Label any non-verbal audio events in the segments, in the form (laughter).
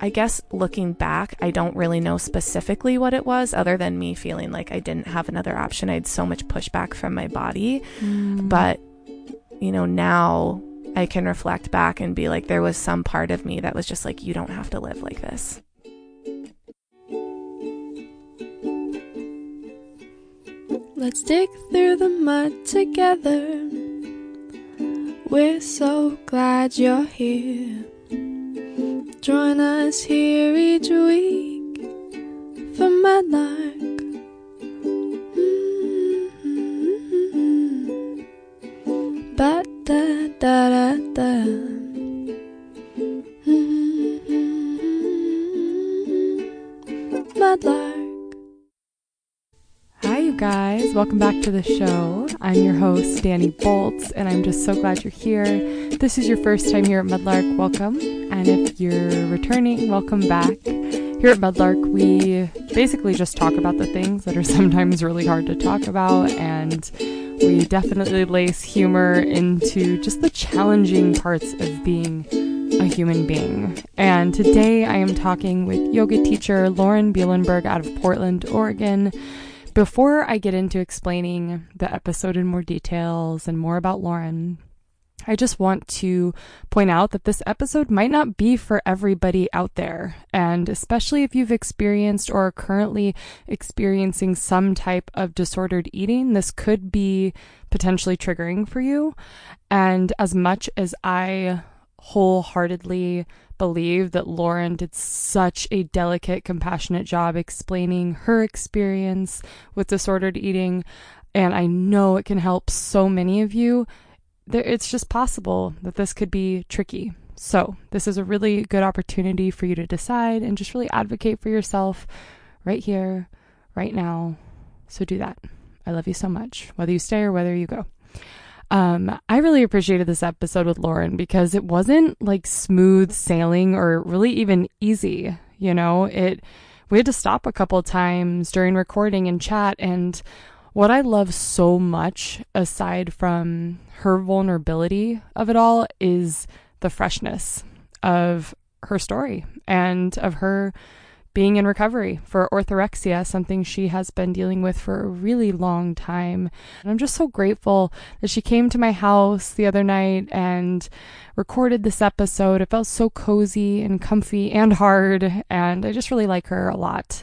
I guess looking back, I don't really know specifically what it was, other than me feeling like I didn't have another option. I had so much pushback from my body. Mm. But, you know, now I can reflect back and be like, there was some part of me that was just like, you don't have to live like this. Let's dig through the mud together. We're so glad you're here. Join us here each week for Mudlark. Mm-hmm. Ba da da da da. Mm-hmm. Mudlark. Hi, you guys. Welcome back to the show. I'm your host, Dani Bolts, and I'm just so glad you're here. This is your first time here at Mudlark. Welcome. And if you're returning, welcome back. Here at Mudlark, we basically just talk about the things that are (laughs) sometimes really hard to talk about, and we definitely lace humor into just the challenging parts of being a human being. And today I am talking with yoga teacher Lauren Bielenberg out of Portland, Oregon. Before I get into explaining the episode in more details and more about Lauren, I just want to point out that this episode might not be for everybody out there. And especially if you've experienced or are currently experiencing some type of disordered eating, this could be potentially triggering for you. And as much as I wholeheartedly believe that Lauren did such a delicate, compassionate job explaining her experience with disordered eating, and I know it can help so many of you. There, it's just possible that this could be tricky. So, this is a really good opportunity for you to decide and just really advocate for yourself right here, right now. So, do that. I love you so much, whether you stay or whether you go. Um, I really appreciated this episode with Lauren because it wasn't like smooth sailing or really even easy. You know, it, we had to stop a couple times during recording and chat. And what I love so much, aside from her vulnerability of it all, is the freshness of her story and of her being in recovery for orthorexia, something she has been dealing with for a really long time. And I'm just so grateful that she came to my house the other night and recorded this episode. It felt so cozy and comfy and hard, and I just really like her a lot.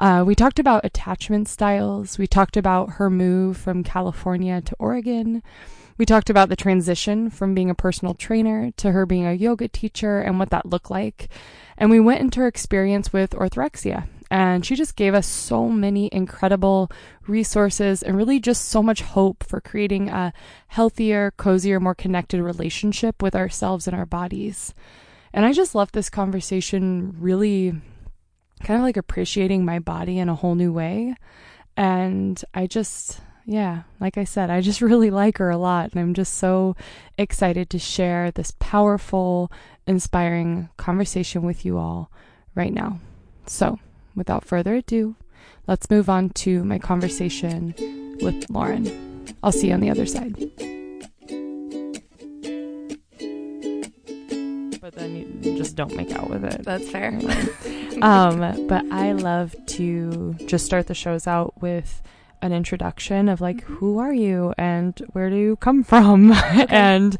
Uh, we talked about attachment styles. We talked about her move from California to Oregon. We talked about the transition from being a personal trainer to her being a yoga teacher and what that looked like. And we went into her experience with orthorexia. And she just gave us so many incredible resources and really just so much hope for creating a healthier, cozier, more connected relationship with ourselves and our bodies. And I just left this conversation really kind of like appreciating my body in a whole new way. And I just, yeah, like I said, I just (laughs) really like her a lot. And I'm just so excited to share this powerful, inspiring conversation with you all right now. So, without further ado, let's move on to my conversation with Lauren. I'll see you on the other side. But then you just don't make out with it. That's fair. (laughs) um, but I love to just start the shows out with an introduction of like, who are you and where do you come from? (laughs) and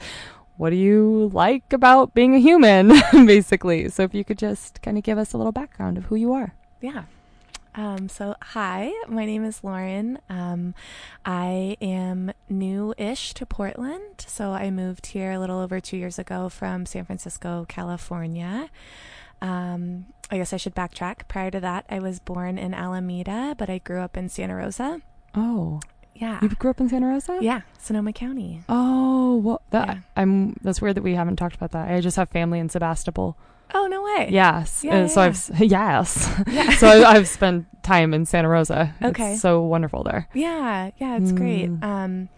what do you like about being a human, (laughs) basically? So if you could just kind of give us a little background of who you are. Yeah. Um, so, hi, my name is Lauren. Um, I am new ish to Portland. So, I moved here a little over two years ago from San Francisco, California. Um, I guess I should backtrack. Prior to that, I was born in Alameda, but I grew up in Santa Rosa. Oh, Yeah. you grew up in Santa Rosa? Yeah, Sonoma County. Oh, well, that Yeah. I'm. That's weird that we haven't talked about that. I just have family in Sebastopol. Oh, no way. Yes. Yeah, Uh, so yeah. I've (laughs) yes. Yeah. so I, I've spent time in Santa Rosa. Okay. It's so wonderful there. Yeah, yeah, it's great. Mm. Um,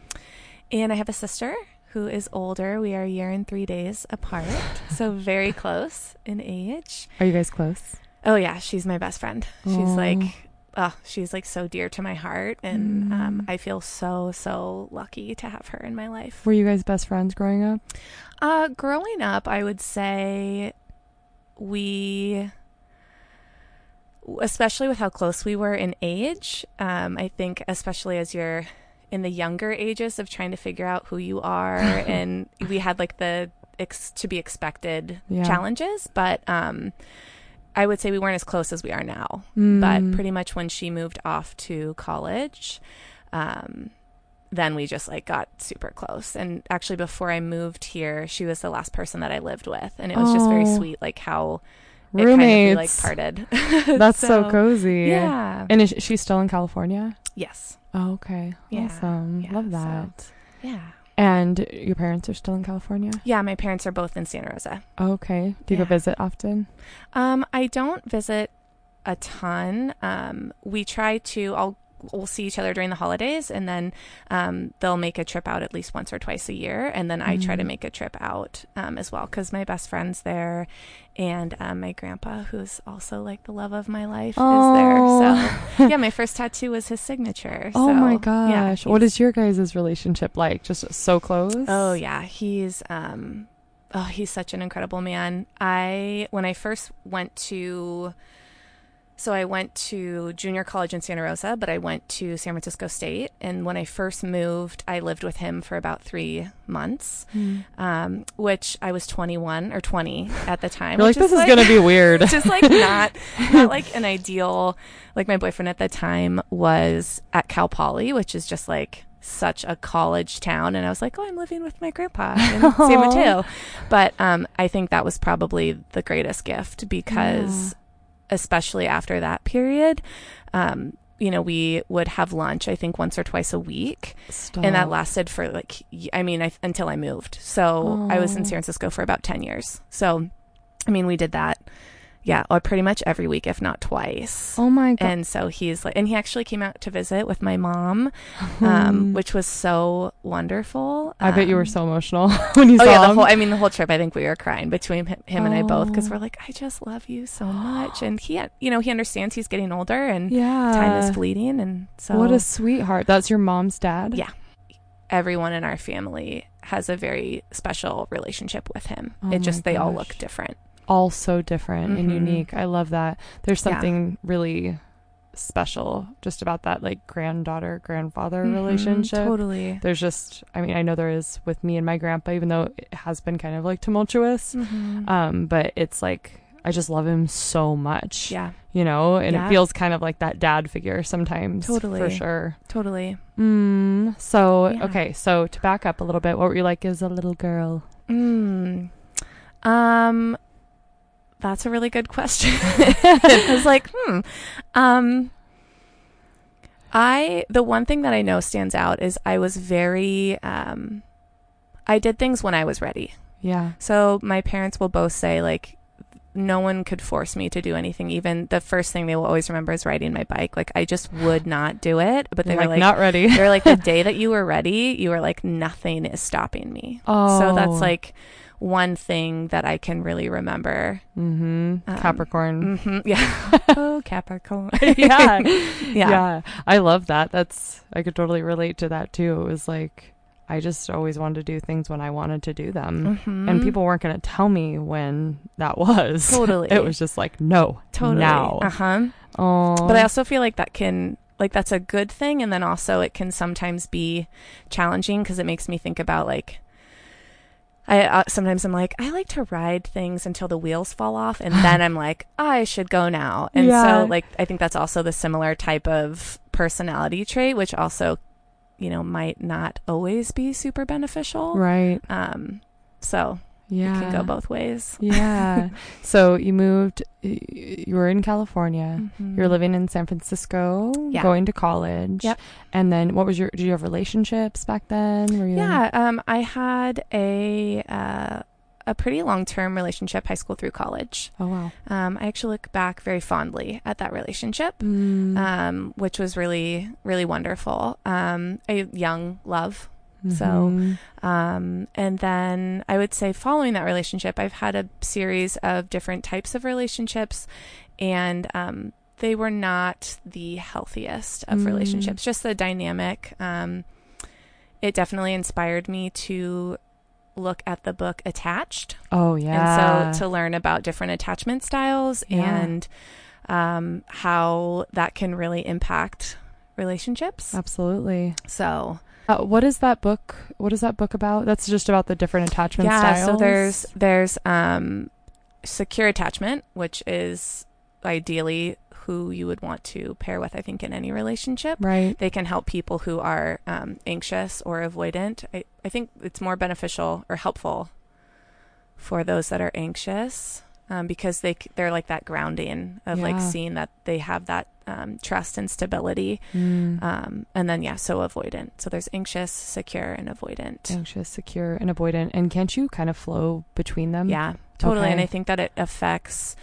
and I have a sister who is older. We are a year and three days apart, so very (laughs) close in age. Are you guys close? Oh yeah, she's my best friend. She's Aw. like, oh, she's like so dear to my heart, and um, Mm. I feel so so lucky to have her in my life. Were you guys best friends growing up? Uh, growing up, I would say we, especially with how close we were in age, um, I think, especially as you're in the younger ages of trying to figure out who you are, (laughs) and we had like the ex- to be expected Yeah. challenges, but um, I would say we weren't as close as we are now. Mm. But pretty much when she moved off to college, um, then we just like got super close. And actually, before I moved here, she was the last person that I lived with, and it was just very Oh. sweet, like how roommates. it kind of we, like parted. (laughs) That's so, cozy. Yeah. And is she still in California? yes. Oh, okay. Yeah, Awesome. yeah, Love so- that. Yeah. And your parents are still in California? Yeah. My parents are both in Santa Rosa. Oh, okay. Do you Yeah. go visit often? Um, I don't visit a ton. Um, we try to. I'll we'll see each other during the holidays, and then um, they'll make a trip out at least once or twice a year, and then I try to Mhm. make a trip out um, as well because my best friend's there, and um, my grandpa, who's also like the love of my life, Oh. is there. So (laughs) yeah, my first tattoo was his signature. oh my gosh. what he's- is your guys' relationship like? Just so close? Oh yeah, he's um oh he's such an incredible man. I when I first went to so I went to junior college in Santa Rosa, but I went to San Francisco State and when I first moved, I lived with him for about 3 months. Mm. Um which I was 21 or 20 at the time. You're like, this is going to be (laughs) weird. just like not (laughs) not like an ideal like my boyfriend at the time was at Cal Poly, which is just like such a college town and I was like, "Oh, I'm living with my grandpa in San (laughs) Mateo." But um I think that was probably the greatest gift because especially after that period um you know, we would have lunch, I think, once or twice a week. Stop. And that lasted for like, I mean, I, until I moved. So I was in. San Francisco for about 10 years. So, I mean, we did that, yeah, or pretty much every week, if not twice. Oh my god. And so he's like, and he actually came out to visit with my mom, (laughs) um, which was so wonderful. I bet you were Um, so emotional (laughs) when you Oh saw yeah, the him. whole. I mean, the whole trip. I think we were crying between him, him and I both because Oh. we're like, I just love you so (gasps) much, and he, you know, he understands he's getting older and yeah. time is fleeting, and so What a sweetheart. That's your mom's dad? Yeah. everyone in our family has a very special relationship with him. Oh it just they all look different. All so different and Mhm. unique. I love that. There's Yeah. something really special just about that like granddaughter grandfather Mhm, relationship. Totally. There's just I mean, I know there is with me and my grandpa even though it has been kind of like tumultuous. Mhm. Um, but it's like I just love him so much. yeah, You know, and Yeah. it feels kind of like that dad figure sometimes. Totally. For sure. totally. Mm, so Yeah. okay, so to back up a little bit, what were you like as a little girl? Mm. Um, that's a really good question. (laughs) I was like, hmm. Um, I the one thing that I know stands out is I was very um, I did things when I was ready. Yeah. So my parents will both say like no one could force me to do anything. Even the first thing they will always remember is riding my bike. Like I just would not do it. But they You're were like, not ready. they were like the (laughs) day that you were ready, you were like nothing is stopping me. oh. So that's like one thing that I can really remember. mm-hmm. um, Capricorn. hmm yeah. (laughs) oh, Capricorn. (laughs) yeah. (laughs) yeah. yeah. I love that. That's I could totally relate to that too. It was like I just always wanted to do things when I wanted to do them. Mhm. And people weren't going to tell me when that was. Totally. It was just like, no, totally now. Uh huh. Oh, But I also feel like that can like that's a good thing, and then also it can sometimes be challenging because it makes me think about like. I uh, sometimes I'm like I like to ride things until the wheels fall off, and then (laughs) I'm like I should go now. And Yeah. so like I think that's also the similar type of personality trait, which also, you know, might not always be super beneficial. right. Um, so Yeah. it can go both ways. yeah. (laughs) So you moved. You were in California. Mhm. You're living in San Francisco, Yeah. going to college. Yep. And then what was your? Did you have relationships back then? Were you? Yeah, um, I had a uh, a pretty long term relationship, high school through college. Oh wow. Um, I actually look back very fondly at that relationship, Mm. um, which was really really wonderful. Um, a young love, so, Mhm. um, and then I would say following that relationship, I've had a series of different types of relationships, and um, they were not the healthiest of Mm. relationships. Just the dynamic. Um, it definitely inspired me to look at the book Attached. Oh yeah. And so to learn about different attachment styles Yeah. and um, how that can really impact relationships. Absolutely. So Uh, what is that book? What is that book about? That's just about the different attachment yeah, styles. so there's there's um, secure attachment, which is ideally who you would want to pair with. I think in any relationship. right. They can help people who are um, anxious or avoidant. I, I think it's more beneficial or helpful for those that are anxious um, because they they're like that grounding of like seeing that they have that um, trust and stability. Mm. Um, and then yeah, so avoidant. So there's anxious, secure, and avoidant. Anxious, secure, and avoidant. And can't you kind of flow between them? Yeah, totally. And I think that it affects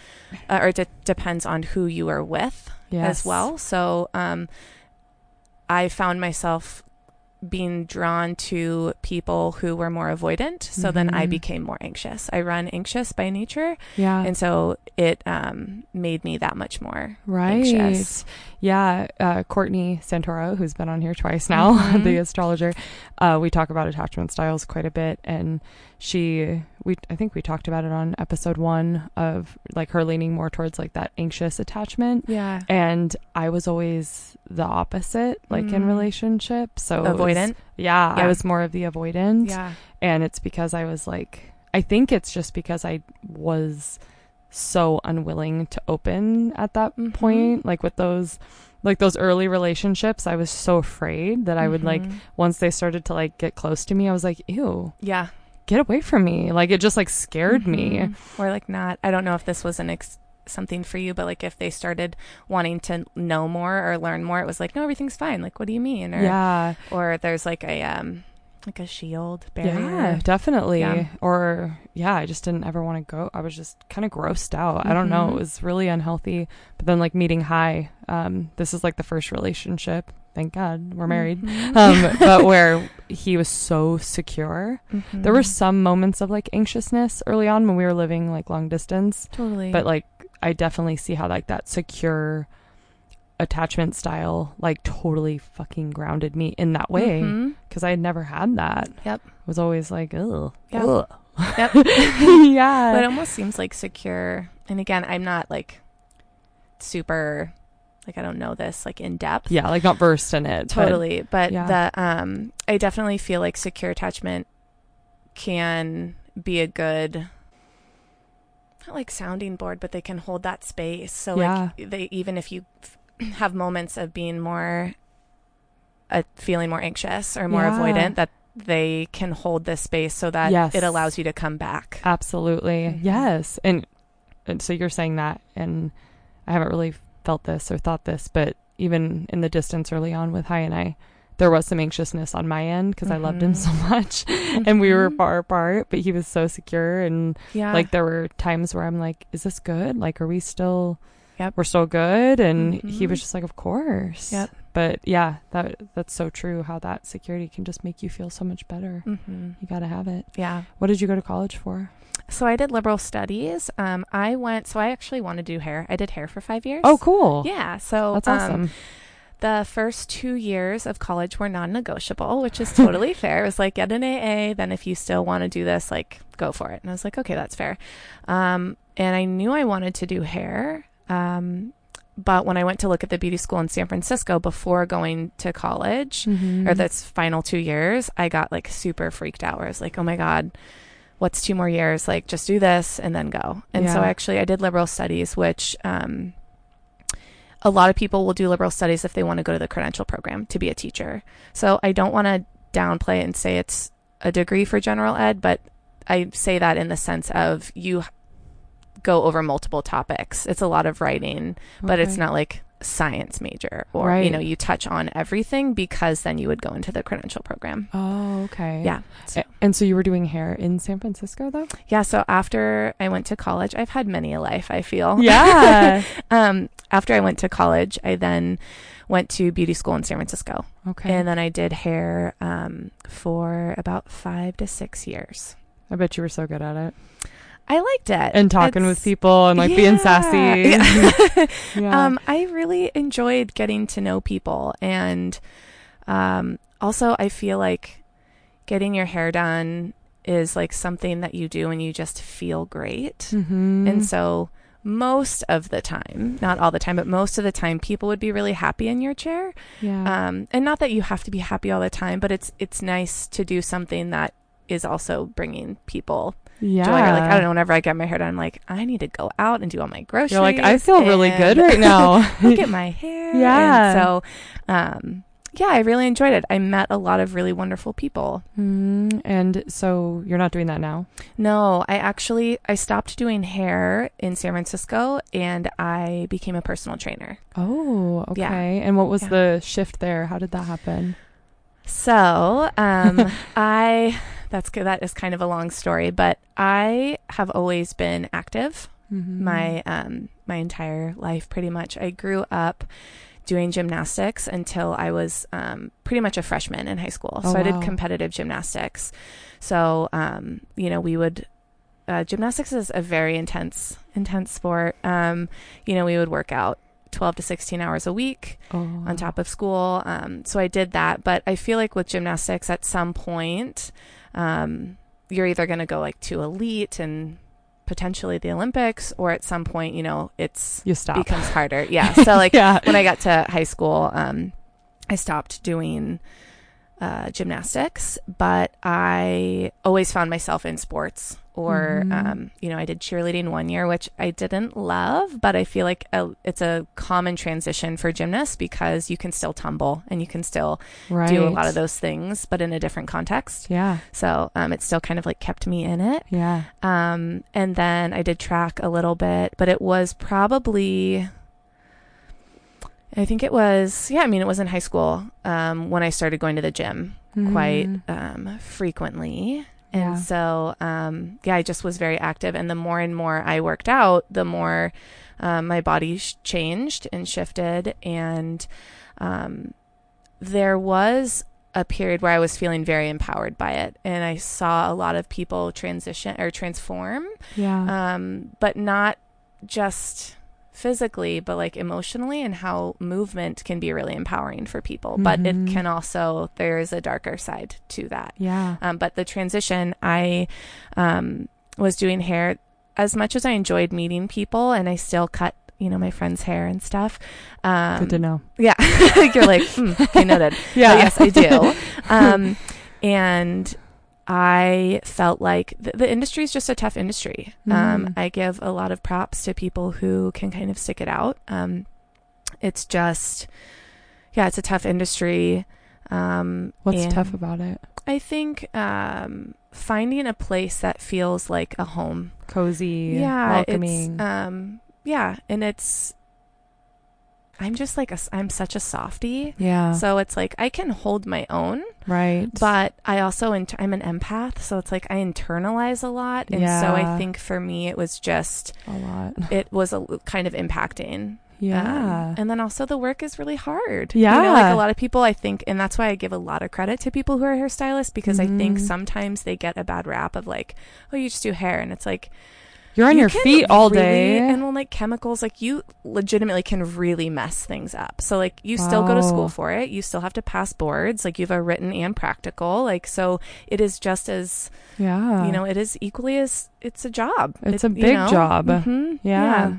uh, or it de- depends on who you are with Yes. as well. So um, I found myself being drawn to people who were more avoidant. So then I Mhm. became more anxious. I run anxious by nature. Yeah. And so it um, made me that much more Right. anxious. Yeah. Uh, Courtney Santoro, who's been on here twice now, Mhm. (laughs) the astrologer, uh, we talk about attachment styles quite a bit. And she, we, I think we talked about it on episode one of like her leaning more towards like that anxious attachment. Yeah. And I was always the opposite, like in Mm. relationships. So was- Avoidant. yeah, I was more of the avoidant. Yeah. and it's because I was like, I think it's just because I was so unwilling to open at that Mhm. point. Like with those, like those early relationships, I was so afraid that I would like Mhm. once they started to like get close to me, I was like, ew, Yeah. get away from me. Like it just like scared me. Mhm. Or like not. I don't know if this was an ex- something for you, but like if they started wanting to know more or learn more, it was like, no, everything's fine. Like, what do you mean? Or Yeah, or there's like a um like a shield barrier. yeah, definitely. Yeah. Or yeah, I just didn't ever want to go. I was just kind of grossed out. I don't know. Mhm. It was really unhealthy. But then like meeting high, um, this is like the first relationship. Thank God we're married. Mhm. um, (laughs) but where he was so secure. Mhm. There were some moments of like anxiousness early on when we were living like long distance, totally, but like I definitely see how like that secure attachment style like totally fucking grounded me in that way because I had never had that. Yep. I was always like, ugh. Yeah. ugh. Yep. (laughs) (laughs) yeah. but it almost seems like secure. And again, I'm not like super like I don't know this like in depth. yeah, like not versed in it. but- totally but yeah. the um i definitely feel like secure attachment can be a good not like sounding board but they can hold that space so like they even if you (sniffs) have moments of being more uh, feeling more anxious or more Yeah. avoidant that they can hold this space so that Yes. it allows you to come back Absolutely. Mhm. Yes. And, and so you're saying that, and I haven't really felt this or thought this, but even in the distance early on with Hi and I, there was some anxiousness on my end because I loved him so much (laughs) and we were Mhm. far apart, but he was so secure. And yeah like there were times where I'm like, is this good? Like, are we still, Yep. we're still good? And he Mhm. was just like, of course. Yep. But yeah, that that's so true how that security can just make you feel so much better. hmm You got to have it. yeah What did you go to college for? So I did liberal studies. Um, I went. So I actually want to do hair. I did hair for five years. Oh, cool. Yeah. So That's um, awesome. The first two years of college were non-negotiable, which is totally (laughs) fair. It was like get an AA, then if you still want to do this, like go for it. And I was like, okay, that's fair. Um, and I knew I wanted to do hair. Um, but when I went to look at the beauty school in San Francisco before going to college, Mhm. or that's final two years, I got like super freaked out. Where I was like, oh my god, what's two more years? Like just do this and then go. And so actually, I did liberal studies, which um, a lot of people will do liberal studies if they want to go to the credential program to be a teacher. So I don't want to downplay it and say it's a degree for general ed, but I say that in the sense of you go over multiple topics. It's a lot of writing, but it's not like science major or you know you touch on everything because then you would go into the credential program Oh, okay. yeah A- And so you were doing hair in San Francisco, though? yeah so after i went to college i've had many a life i feel Yeah. (laughs) um after i went to college i then went to beauty school in san francisco okay. and then i did hair um for about five to six years I bet you were so good at it. I liked it And talking with people and like being sassy. (laughs) Yeah. (laughs) Yeah. Um, I really enjoyed getting to know people, and um, also I feel like getting your hair done is like something that you do and you just feel great. Mm-hmm. And so most of the time, not all the time, but most of the time people would be really happy in your chair. yeah. Um and not that you have to be happy all the time, but it's it's nice to do something that is also bringing people yeah. Or like I don't know, whenever I get my hair done, I'm like, I need to go out and do all my groceries. You're like, I feel really good right now. (laughs) Look at my hair. Yeah. And so, um, yeah, I really enjoyed it. I met a lot of really wonderful people. Mm, and so you're not doing that now? No, I actually I stopped doing hair in San Francisco and I became a personal trainer. Oh, okay. Yeah. And what was Yeah. the shift there? How did that happen? So, um, (laughs) I that's that is kind of a long story, but I have always been active. Mm-hmm. my um my entire life pretty much. I grew up doing gymnastics until I was um pretty much a freshman in high school. Oh, so I wow. did competitive gymnastics. So um you know, we would uh, gymnastics is a very intense intense sport. Um you know, we would work out 12 to 16 hours a week oh. on top of school. Um, so I did that, but I feel like with gymnastics, at some point, um, you're either going to go like to elite and potentially the Olympics, or at some point, you know, it's You stop. becomes (laughs) harder. Yeah. So like yeah. when I got to high school, um, I stopped doing uh, gymnastics, but I always found myself in sports. Or, Mhm. um, you know, I did cheerleading one year, which I didn't love, but I feel like a, it's a common transition for gymnasts because you can still tumble and you can still right. do a lot of those things, but in a different context. Yeah. So um, it still kind of like kept me in it. Yeah. Um, and then I did track a little bit, but it was probably, I think it was, yeah, I mean, it was in high school um, when I started going to the gym quite Mhm. um, frequently. And Yeah. so, um, yeah, I just was very active. And the more and more I worked out, the more um, my body sh- changed and shifted. And um, there was a period where I was feeling very empowered by it. And I saw a lot of people transition or transform, Yeah. um, but not just physically, but like emotionally, and how movement can be really empowering for people. But it Mhm. can also, there is a darker side to that. yeah. Um, but the transition, I um, was doing hair as much as I enjoyed meeting people, and I still cut, you know, my friend's hair and stuff. Um, Good to know. Yeah, (laughs) you're like, hmm, okay, noted. (laughs) Yeah. But yes, I do. (laughs) Um, and I felt like the, the industry is just a tough industry. Um, Mhm. I give a lot of props to people who can kind of stick it out. Um, it's just, yeah, it's a tough industry. Um, What's tough about it? I think um, finding a place that feels like a home. Cozy, yeah, welcoming. It's, um, yeah, and it's. I'm just like a, I'm such a softie. yeah. So it's like I can hold my own, right. but I also int- I'm an empath, so it's like I internalize a lot, and so I think for me it was just a lot. (laughs) it was a kind of impacting. Yeah. Um, and then also the work is really hard. Yeah. You know, like a lot of people I think and that's why I give a lot of credit to people who are hairstylists because I think Mhm. sometimes they get a bad rap of like, oh, you just do hair and it's like You're on you your feet all really- day. And when like chemicals, like you legitimately can really mess things up. So like you still go to school for it. You still have to pass boards. Like you have a written and practical. Like so it is just as yeah. you know, it is equally as it's a job. It's It- a you big know? job. Mhm. Yeah.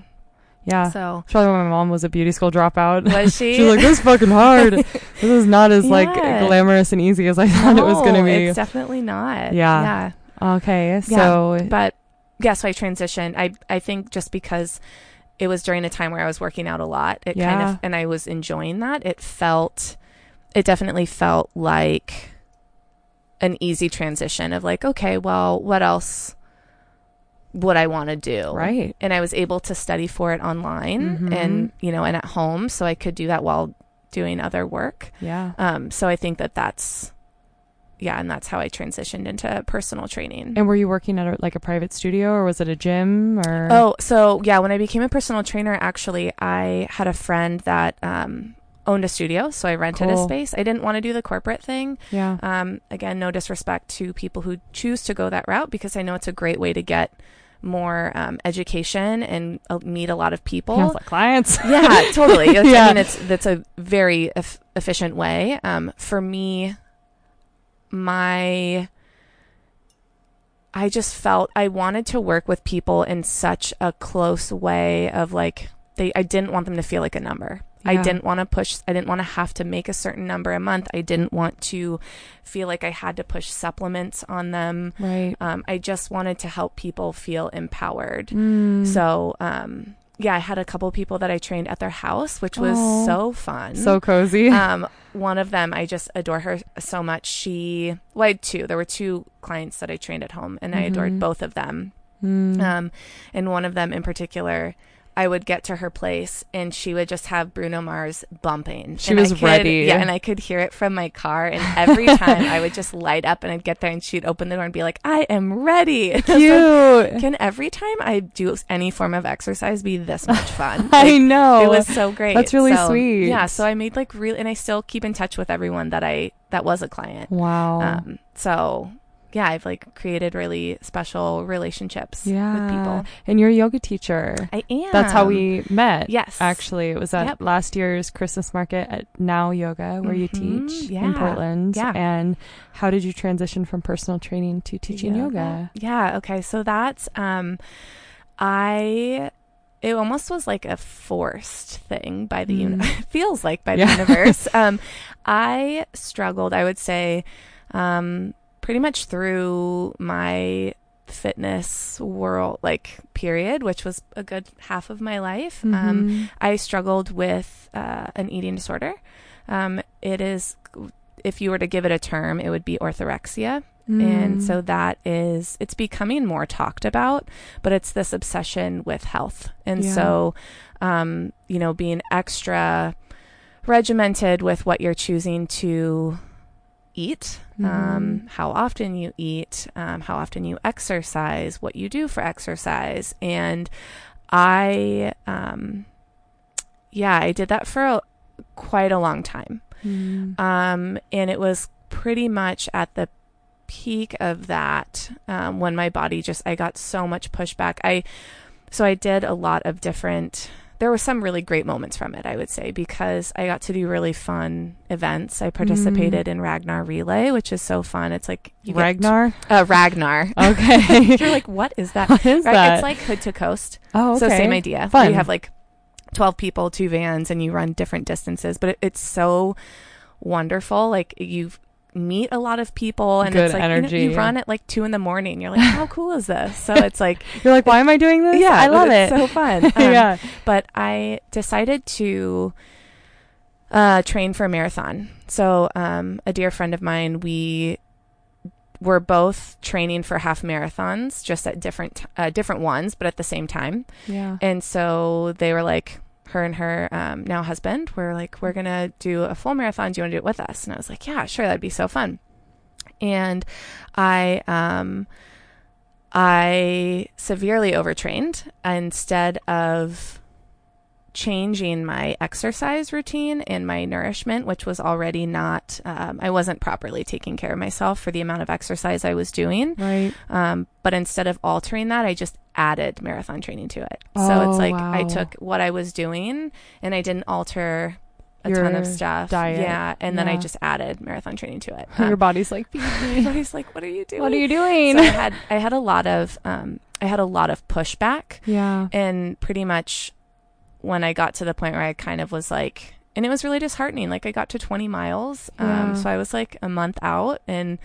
yeah. So It's probably when my mom was a beauty school dropout. was (laughs) she? She's like, this is fucking hard. (laughs) this is not as like glamorous and easy as I thought it was going to be. It's definitely not. Yeah. Yeah. Okay, so But yeah, so I transitioned. I I think just because it was during a time where I was working out a lot, it kind of and I was enjoying that. It felt it definitely felt like an easy transition of like, okay, well, what else would I want to do? right. And I was able to study for it online Mhm. and, you know, and at home so I could do that while doing other work. Yeah. Um, so I think that that's, yeah, and that's how I transitioned into personal training. And were you working at a, like a private studio or was it a gym or? Oh, so yeah, when I became a personal trainer, actually, I had a friend that um, owned a studio, so I rented a space. I didn't want to do the corporate thing. yeah. Um, again, no disrespect to people who choose to go that route because I know it's a great way to get more um, education and uh, meet a lot of people. Yeah, like clients. (laughs) yeah, totally. (laughs) Yeah. I mean, it's that's a very eff- efficient way. Um, for me, my I just felt I wanted to work with people in such a close way of like they I didn't want them to feel like a number. I didn't want to push I didn't want to have to make a certain number a month. I didn't want to feel like I had to push supplements on them. Right. Um, I just wanted to help people feel empowered. Mm. So, um, yeah, I had a couple people that I trained at their house, which was Aw. so fun. so cozy. um, one of them, I just adore her so much. She, well, I had two. There were two clients that I trained at home, and I adored Mhm. both of them. Mm. Um, and one of them in particular, I would get to her place and she would just have Bruno Mars bumping. She And I was could- ready. Yeah, and I could hear it from my car. And every (laughs) time I would just light up and I'd get there and she'd open the door and be like, I am ready. (laughs) Like, Cute. Can every time I do any form of exercise be this much (laughs) fun? I know. it was so great. That's really So, sweet. Yeah, so I made like real, and I still keep in touch with everyone that I that was a client. wow. Um, so yeah, I've like created really special relationships yeah. with people. And you're a yoga teacher. I am. That's how we met. Yes. Actually, it was at Yep. last year's Christmas market at Now Yoga, where you Mhm. teach Yeah. in Portland. Yeah. And how did you transition from personal training to teaching yoga? Yeah. Okay. So that's um, I. It almost was like a forced thing by the Mm. universe. (laughs) feels like by Yeah. the universe. (laughs) um, I struggled. I would say, um, pretty much through my fitness world like period which was a good half of my life um Mhm. I struggled with uh, an eating disorder. Um, it is, if you were to give it a term, it would be orthorexia. And Mm. so that is, it's becoming more talked about, but it's this obsession with health. And Yeah. so, um, you know, being extra regimented with what you're choosing to eat, um, Mhm. how often you eat, um, how often you exercise, what you do for exercise. And I, um, yeah, I did that for a, quite a long time. Mm. Um, and it was pretty much at the peak of that um, when my body just I got so much pushback. I so I did a lot of different. There were some really great moments from it, I would say, because I got to do really fun events. I participated in Ragnar Relay, which is so fun. It's like Ragnar. uh, Ragnar. (laughs) Okay. (laughs) You're like, what is that? what is Right? that? It's like hood to coast. oh, okay. So same idea. Fun. You have like 12 people, two vans, and you run different distances, but it, it's so wonderful. Like you meet a lot of people and Good it's like you know, energy. You, run at like two in the morning. You're like, how cool is this? So (laughs) it's like, You're like, why am I doing this? yeah, I love it. so fun. (laughs) Um, yeah. But I decided to uh, train for a marathon. So um, a dear friend of mine, we were both training for half marathons, just at different uh, different ones, but at the same time. Yeah. And so they were like, her and her um, now husband were like, we're going to do a full marathon. Do you want to do it with us? And I was like, yeah, sure. That'd be so fun. And I, um, I severely overtrained instead of changing my exercise routine and my nourishment, which was already not, um, I wasn't properly taking care of myself for the amount of exercise I was doing. Right. Um, but instead of altering that, I just added marathon training to it. Oh, so Oh, it's like I took what I was doing and I didn't alter a Your ton of stuff. diet. Yeah. And then I just added marathon training to it. (laughs) Your Um, body's like, (laughs) "Feed me." everybody's like, what are you doing? (laughs) what are you doing? So I had, I had a lot of, um, I had a lot of pushback yeah. and pretty much when I got to the point where I kind of was like, and it was really disheartening. Like I got to 20 miles. Um, so I was like a month out and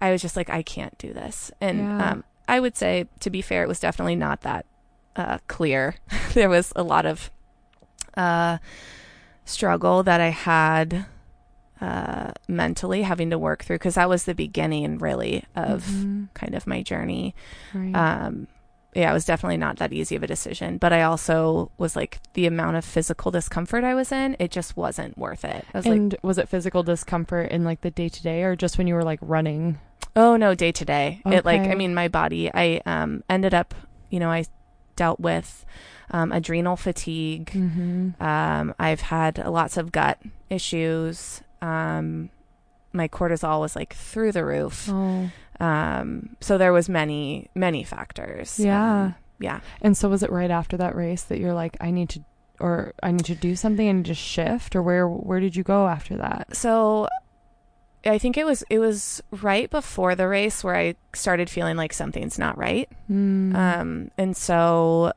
I was just like, I can't do this. And, Yeah. um, I would say to be fair, it was definitely not that, uh, clear. (laughs) there was a lot of, uh, struggle that I had, uh, mentally having to work through. Cause that was the beginning really of Mhm. kind of my journey Right. um yeah it was definitely not that easy of a decision but i also was like the amount of physical discomfort i was in it just wasn't worth it i was like and was it physical discomfort in like the day to day or just when you were like running? oh no day to day it like i mean my body i um ended up you know i dealt with um, adrenal fatigue Mm-hmm. um i've had lots of gut issues um my cortisol was like through the roof Oh. Um so there was many many factors Yeah. Um, yeah And so was it right after that race that you're like, I need to, or I need to do something and just shift, or where where did you go after that? so I think it was it was right before the race where I started feeling like something's not right. Mm. Um, and so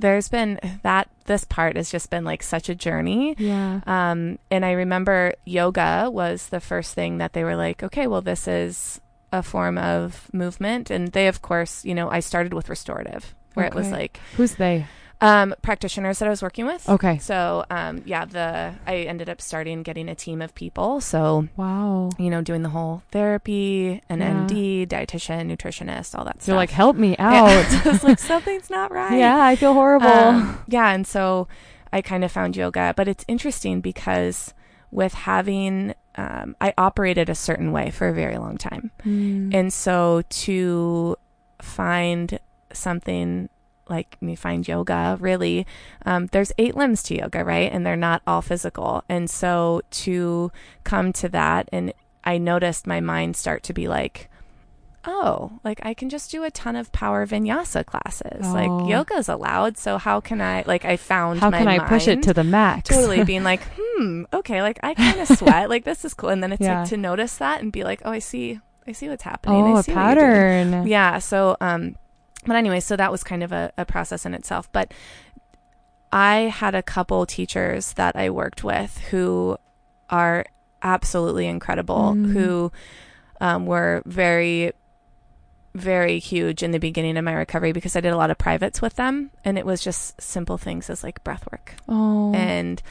there's been that this part has just been like such a journey. yeah. Um, and I remember yoga was the first thing that they were like, okay, well, this is a form of movement. And they, of course, you know, I started with restorative, where it was like Who's they? um, practitioners that I was working with. Okay. So, um, yeah, the I ended up starting getting a team of people. So, Wow. you know, doing the whole therapy, an Yeah. ND, dietitian, nutritionist, all that You're stuff. like, help me out. (laughs) I was like, something's not right. yeah, I feel horrible. Um, yeah, and so I kind of found yoga, but it's interesting because with having, um, I operated a certain way for a very long time, Mm. and so to find something like me find yoga really um, there's eight limbs to yoga right? And they're not all physical. And so to come to that and i noticed my mind start to be like oh like i can just do a ton of power vinyasa classes Oh. like yoga's allowed so how can i like i found How can I push it to the max? totally (laughs) being like hmm okay like i kind of sweat like this is cool and then it's Yeah. like to notice that and be like oh i see i see what's happening oh, I a see what pattern. Yeah. So, um, but anyway, so that was kind of a, a process in itself. But I had a couple teachers that I worked with who are absolutely incredible, Mm. who um, were very, very huge in the beginning of my recovery because I did a lot of privates with them. And it was just simple things as like breath work Oh. and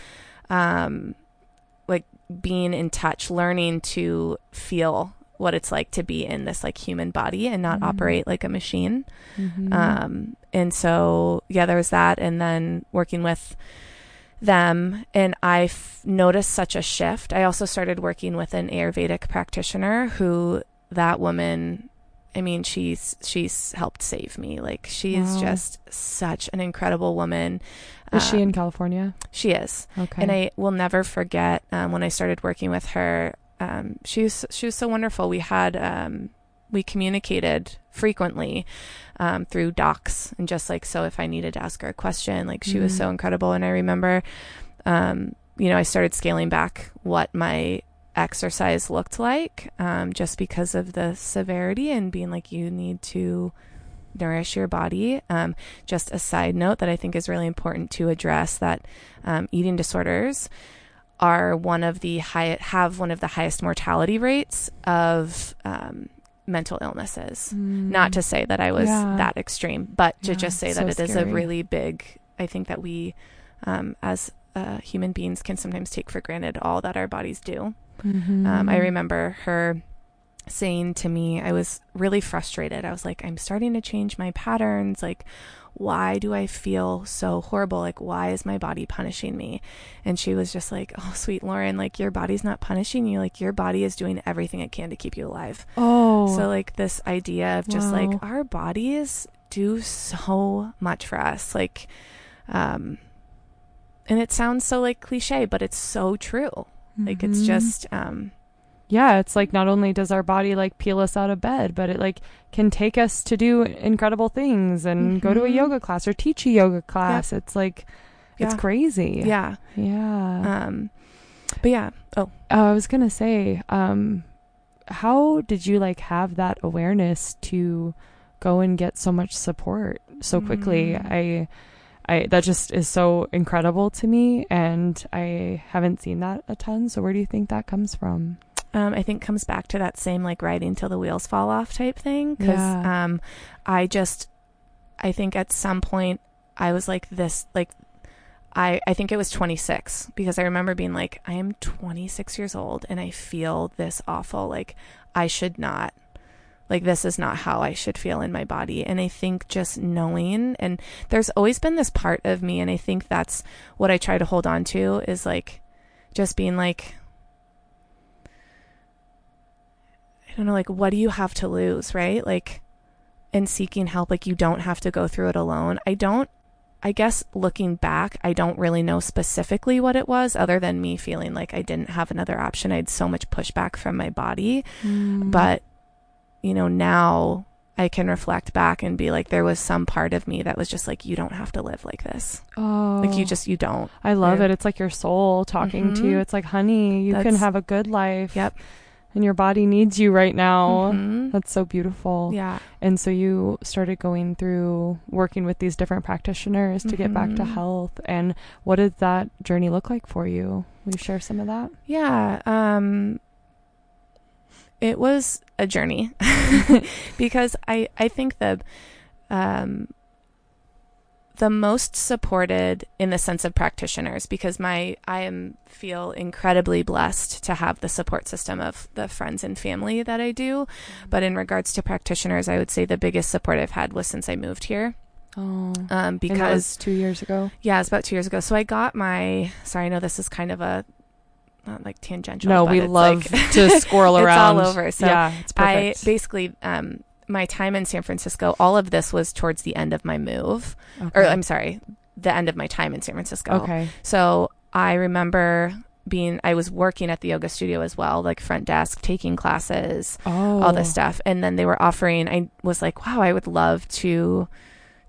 um, like being in touch, learning to feel what it's like to be in this like human body and not Mhm. operate like a machine. Mhm. Um, and so yeah, there was that, and then working with them, and I f- noticed such a shift. I also started working with an Ayurvedic practitioner who that woman. I mean, she's she's helped save me. Like she's Wow. just such an incredible woman. Is she Um, in California? She is. Okay. And I will never forget um, when I started working with her. Um, she was she was so wonderful. We had um, we communicated frequently um, through docs and just like so if I needed to ask her a question, like she was Mm. so incredible. And I remember, um, you know, I started scaling back what my exercise looked like um, just because of the severity and being like you need to nourish your body. Um, just a side note that I think is really important to address that um, eating disorders are one of the high have one of the highest mortality rates of um, mental illnesses. Not to say that I was Mm. Yeah. that extreme, but to Yeah, just say so that it is scary. a really big. I think that we, um, as uh, human beings, can sometimes take for granted all that our bodies do. Mhm. Um, I remember her saying to me, I was really frustrated. I was like, I'm starting to change my patterns. Like, why do I feel so horrible? Like, why is my body punishing me? And she was just like, Oh, sweet Lauren, like, your body's not punishing you. Like, your body is doing everything it can to keep you alive. Oh. So, like, this idea of just like our bodies do so much for us. Like, um, and it sounds so like cliche, but it's so true. Like, it's Mhm. just, um, yeah, it's like not only does our body like peel us out of bed, but it like can take us to do incredible things and go to a Mhm. yoga class or teach a yoga class. It's like it's crazy. yeah. Yeah. Um, but yeah. Oh, Oh, I was gonna say, um, how did you like have that awareness to go and get so much support so quickly? Mm. I, I that just is so incredible to me, and I haven't seen that a ton. So where do you think that comes from? um, I think comes back to that same like riding till the wheels fall off type thing. Because Yeah. um, I just, I think at some point I was like this, like I, I think it was 26 because I remember being like, I am 26 years old and I feel this awful. Like I should not, like this is not how I should feel in my body. And I think just knowing, and there's always been this part of me, and I think that's what I try to hold on to is like just being like, I don't know, like, what do you have to lose, right? Like, and seeking help, like, you don't have to go through it alone. I don't, I guess looking back, I don't really know specifically what it was other than me feeling like I didn't have another option. I had so much pushback from my body. Mm. But, you know, now I can reflect back and be like, there was some part of me that was just like, you don't have to live like this. Oh, Like you just, you don't. I love you're- it. It's like your soul talking to you. It's like, honey, you can have a good life. Yep. And your body needs you right now. Mhm. That's so beautiful. Yeah. And so you started going through working with these different practitioners to get back to Mhm. health. And what did that journey look like for you? Will you share some of that? Yeah. Um, it was a journey. (laughs) (laughs) Because I, I think the, um, the most supported in the sense of practitioners because my I am feel incredibly blessed to have the support system of the friends and family that I do. But in regards to practitioners I would say the biggest support I've had was since I moved here. Oh, um because was two years ago. yeah it's about 2 years ago. So I got my sorry I know this is kind of a not like tangential No, but we it's love like- to (laughs) squirrel around. It's all over, so yeah, it's perfect. I basically um my time in San Francisco all of this was towards the end of my move okay. or I'm sorry, the end of my time in San Francisco. okay. So I remember being, I was working at the yoga studio as well, like front desk, taking classes, Oh, all this stuff. And then they were offering, I was like, wow, I would love to,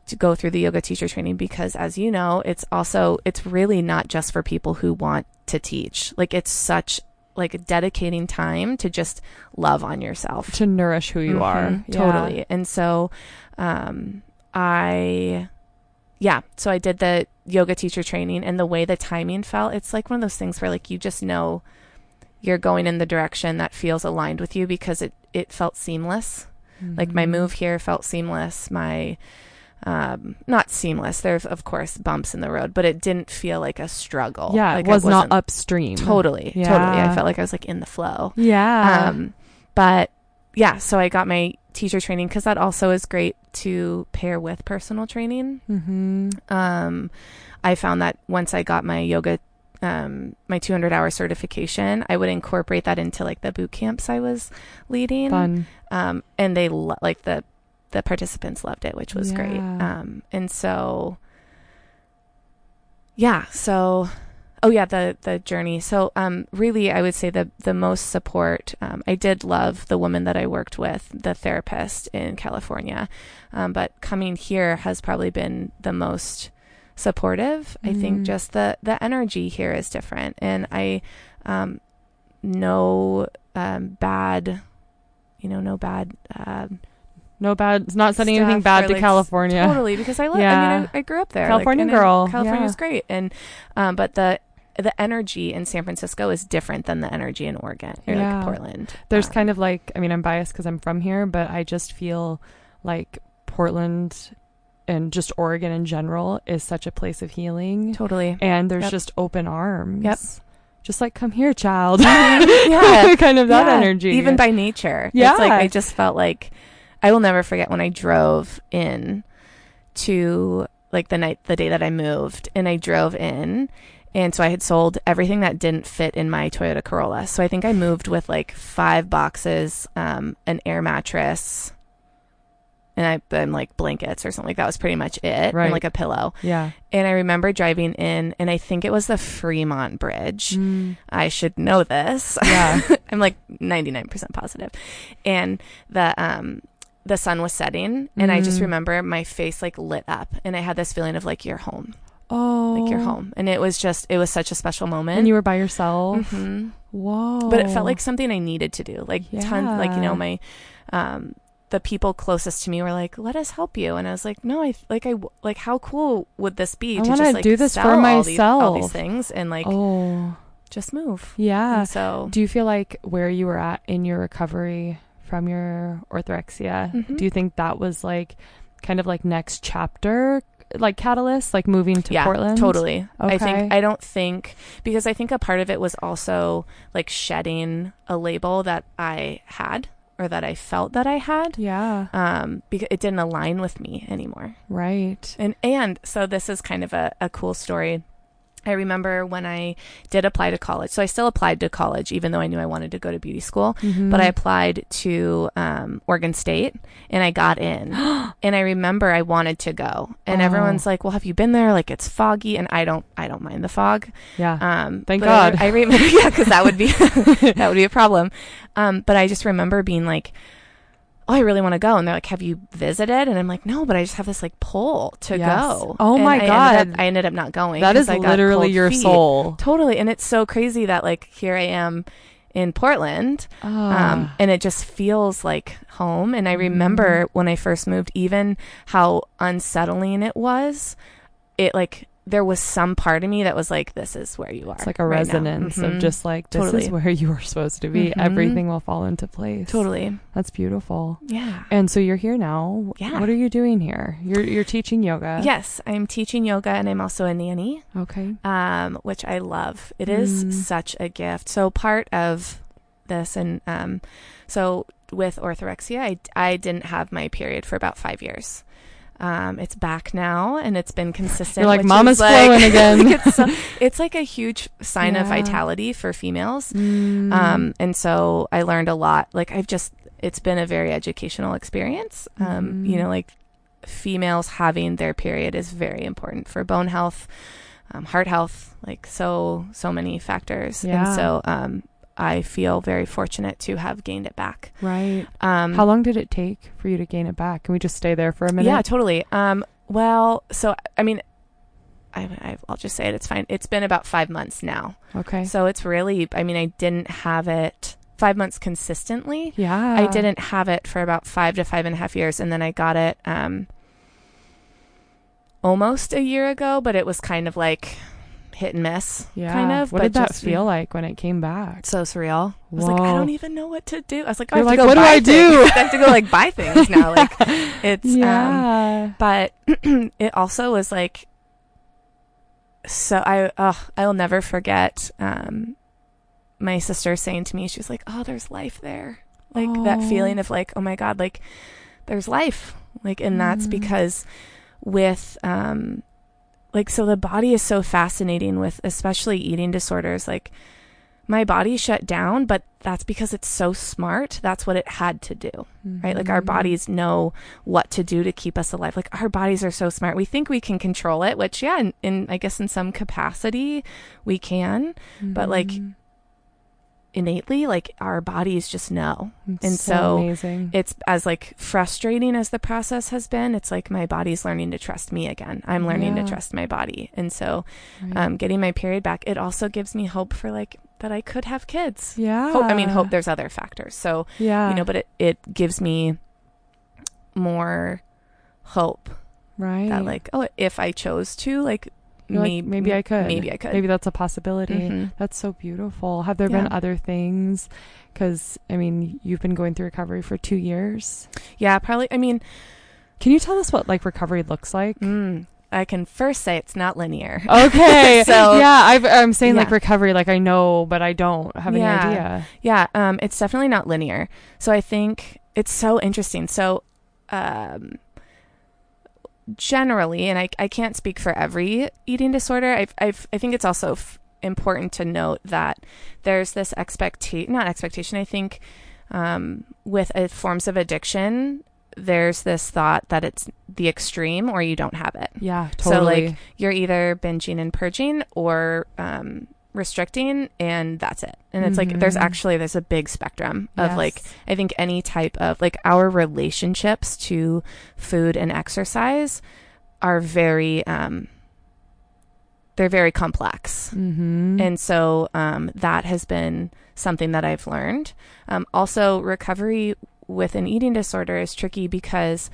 to go through the yoga teacher training because as you know, it's also, it's really not just for people who want to teach. Like it's such like a dedicating time to just love on yourself to nourish who you are. Mhm, Yeah. Totally. And so um I yeah, so I did the yoga teacher training and the way the timing felt, it's like one of those things where like you just know you're going in the direction that feels aligned with you because it it felt seamless. Like my Mhm. move here felt seamless. My um not seamless. There's of course bumps in the road, but it didn't feel like a struggle. Yeah, like it was not upstream. totally. Totally. I felt like I was like in the flow. Yeah. Um, but yeah, so I got my teacher training because that also is great to pair with personal training. mm-hmm. Um, I found that once I got my yoga, um, my 200 hour certification, I would incorporate that into like the boot camps I was leading. Fun. Um, and they lo- like the the participants loved it, which was great. Um, and so yeah, so oh yeah, the the journey. So um, really, I would say the the most support. Um, I did love the woman that I worked with, the therapist in California, um, but coming here has probably been the most supportive. I think Mhm. just the the energy here is different, and I um, no um, bad, you know, no bad. Um, No bad. It's not sending anything bad to like, California. Totally, because I love. I Yeah. mean, I, I grew up there, California like, I- girl, California's yeah. great, and um, but the the energy in San Francisco is different than the energy in Oregon or Yeah. like Portland. There's Um, kind of like, I mean, I'm biased because I'm from here, but I just feel like Portland and just Oregon in general is such a place of healing. totally. And there's Yep. just open arms. Yep. Just like, come here, child. (laughs) Yeah. (laughs) kind of that Yeah, energy. even by nature. Yeah. it's like I just felt like I will never forget when I drove in to like the night the day that I moved, and I drove in. And so I had sold everything that didn't fit in my Toyota Corolla. So I think I moved with like five boxes, um, an air mattress, and I and like blankets or something like that was pretty much it, Right. and like a pillow. yeah. And I remember driving in, and I think it was the Fremont Bridge. Mm. I should know this. Yeah. (laughs) I'm like 99% positive. And the um the sun was setting and I just Mm. remember my face like lit up and I had this feeling of like you're home. Oh. Like you're home. And it was just it was such a special moment. And you were by yourself. Mhm. Whoa. But it felt like something I needed to do. Like tons like you know my um the people closest to me were like, "Let us help you," and I was like, "No, I like I like how cool would this be I to just like do this for sell all these, all these myself." things and like oh. just move." Yeah. And so Do you feel like where you were at in your recovery from your orthorexia, Mhm. do you think that was like kind of like next chapter, like catalyst, like moving to yeah, Portland? Totally. I think I don't think because I think a part of it was also like shedding a label that I had or that I felt that I had. Yeah. Um, because it didn't align with me anymore. Right. And and so this is kind of a, a cool story. I remember when I did apply to college. So I still applied to college, even though I knew I wanted to go to beauty school. Mhm. But I applied to um, Oregon State and I got in. (gasps) and I remember I wanted to go. And Oh. everyone's like, "Well, have you been there? Like it's foggy." And I don't I don't mind the fog. yeah. Um Thank but I, God. I remember (laughs) yeah, cuz that would be (laughs) that would be a problem. Um but I just remember being like oh, I really want to go. And they're like, have you visited? And I'm like, no, but I just have this like pull to Yes. go. Oh And my I ended God. up- I ended up not going. That is is I got literally your feet. soul. Totally. And it's so crazy that like here I am in Portland um, Ah. and it just feels like home. And I remember Mm-hmm. when I first moved, even how unsettling it was. It like there was some part of me that was like, "This is where you are." it's like a right resonance of Mhm. just like this is Totally. where (laughs) you are supposed to be. Mhm. Everything will fall into place. totally, That's beautiful. yeah. And so you're here now. Yeah. What are you doing here? You're you're teaching yoga. Yes, I'm teaching yoga, and I'm also a nanny. Okay. um, which I love. It is Mm. such a gift. So part of this, and um, so with orthorexia, I, I didn't have my period for about five years. Um, it's back now, and it's been consistent. You're like, "Mama's like- flowing (laughs) again." it's, so- it's like a huge sign of vitality for females. Mm. Um, and so I learned a lot. Like I've just, it's been a very educational experience. Um, you Mhm. know, like females having their period is very important for bone health, um, heart health, like so, so many factors. Yeah. And so, um, I feel very fortunate to have gained it back. right. Um, How long did it take for you to gain it back? Can we just stay there for a minute? yeah, totally. Um, well, so, I mean, I, I, I'll just say it. It's fine. It's been about five months now. Okay. So it's really, I mean, I didn't have it five months consistently. yeah. I didn't have it for about five to five and a half years, and then I got it um, almost a year ago, but it was kind of like hit and miss, Yeah. kind of. What did that feel like when it came back? So surreal. I was like, I don't even know what to do. I was like, oh, You're I have like, to go what do I do? (laughs) I have to go like buy (laughs) things now. Like it's um, but (clears throat) it also was like so I oh, I'll never forget um my sister saying to me she was like oh there's life there like that Oh. feeling of like oh my god like there's life like and that's Mm. because with um like so the body is so fascinating with especially eating disorders like my body shut down but that's because it's so smart that's what it had to do right? Like our Mhm. bodies know what to do to keep us alive. Like our bodies are so smart. We think we can control it, which yeah, in, in I guess in some capacity we can, but, like, Mhm. Innately like our bodies just know. It's and so, so amazing. It's as like frustrating as the process has been, it's like my body's learning to trust me again. I'm learning Yeah. to trust my body. And so Right. um getting my period back, it also gives me hope for like that I could have kids. yeah. Hope, I mean hope there's other factors. So Yeah. you know, but it, it gives me more hope right. that like, oh, if I chose to, like, You're like, maybe I could. maybe I could. Maybe that's a possibility. Mhm. That's so beautiful. Have there been other things? Because I mean, you've been going through recovery for two years. Yeah, probably. I mean, Can you tell us what like recovery looks like? mm, I can first say it's not linear. Okay. (laughs) So- yeah, I've, I'm saying like recovery, like I know, but I don't have any Yeah. idea. Yeah, um, it's definitely not linear. So I think it's so interesting. So, um, generally, and I, I can't speak for every eating disorder. I've, I've, I think it's also f- important to note that there's this expectation, not expectation. I think um, with uh, forms of addiction, there's this thought that it's the extreme or you don't have it. Yeah, totally. So, like, you're either binging and purging or um, restricting, and that's it. And it's like there's Mhm. actually there's a big spectrum of Yes. like I think any type of like our relationships to food and exercise are very um, they're very complex. Mm-hmm. And so um, that has been something that I've learned. Um, also, recovery with an eating disorder is tricky because,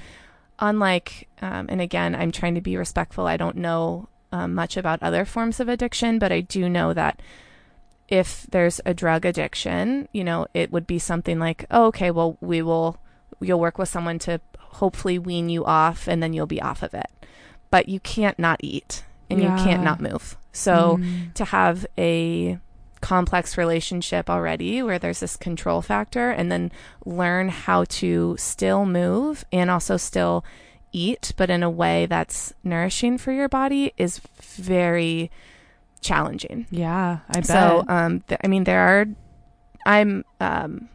unlike, um, and again, I'm trying to be respectful, I don't know um, much about other forms of addiction, but I do know that if there's a drug addiction, you know, it would be something like, oh, okay, well, we will, you'll work with someone to hopefully wean you off and then you'll be off of it. But you can't not eat and you can't not move. So, Mm. to have a complex relationship already where there's this control factor and then learn how to still move and also still eat but in a way that's nourishing for your body is very challenging yeah, I bet. so um th- i mean there are i'm um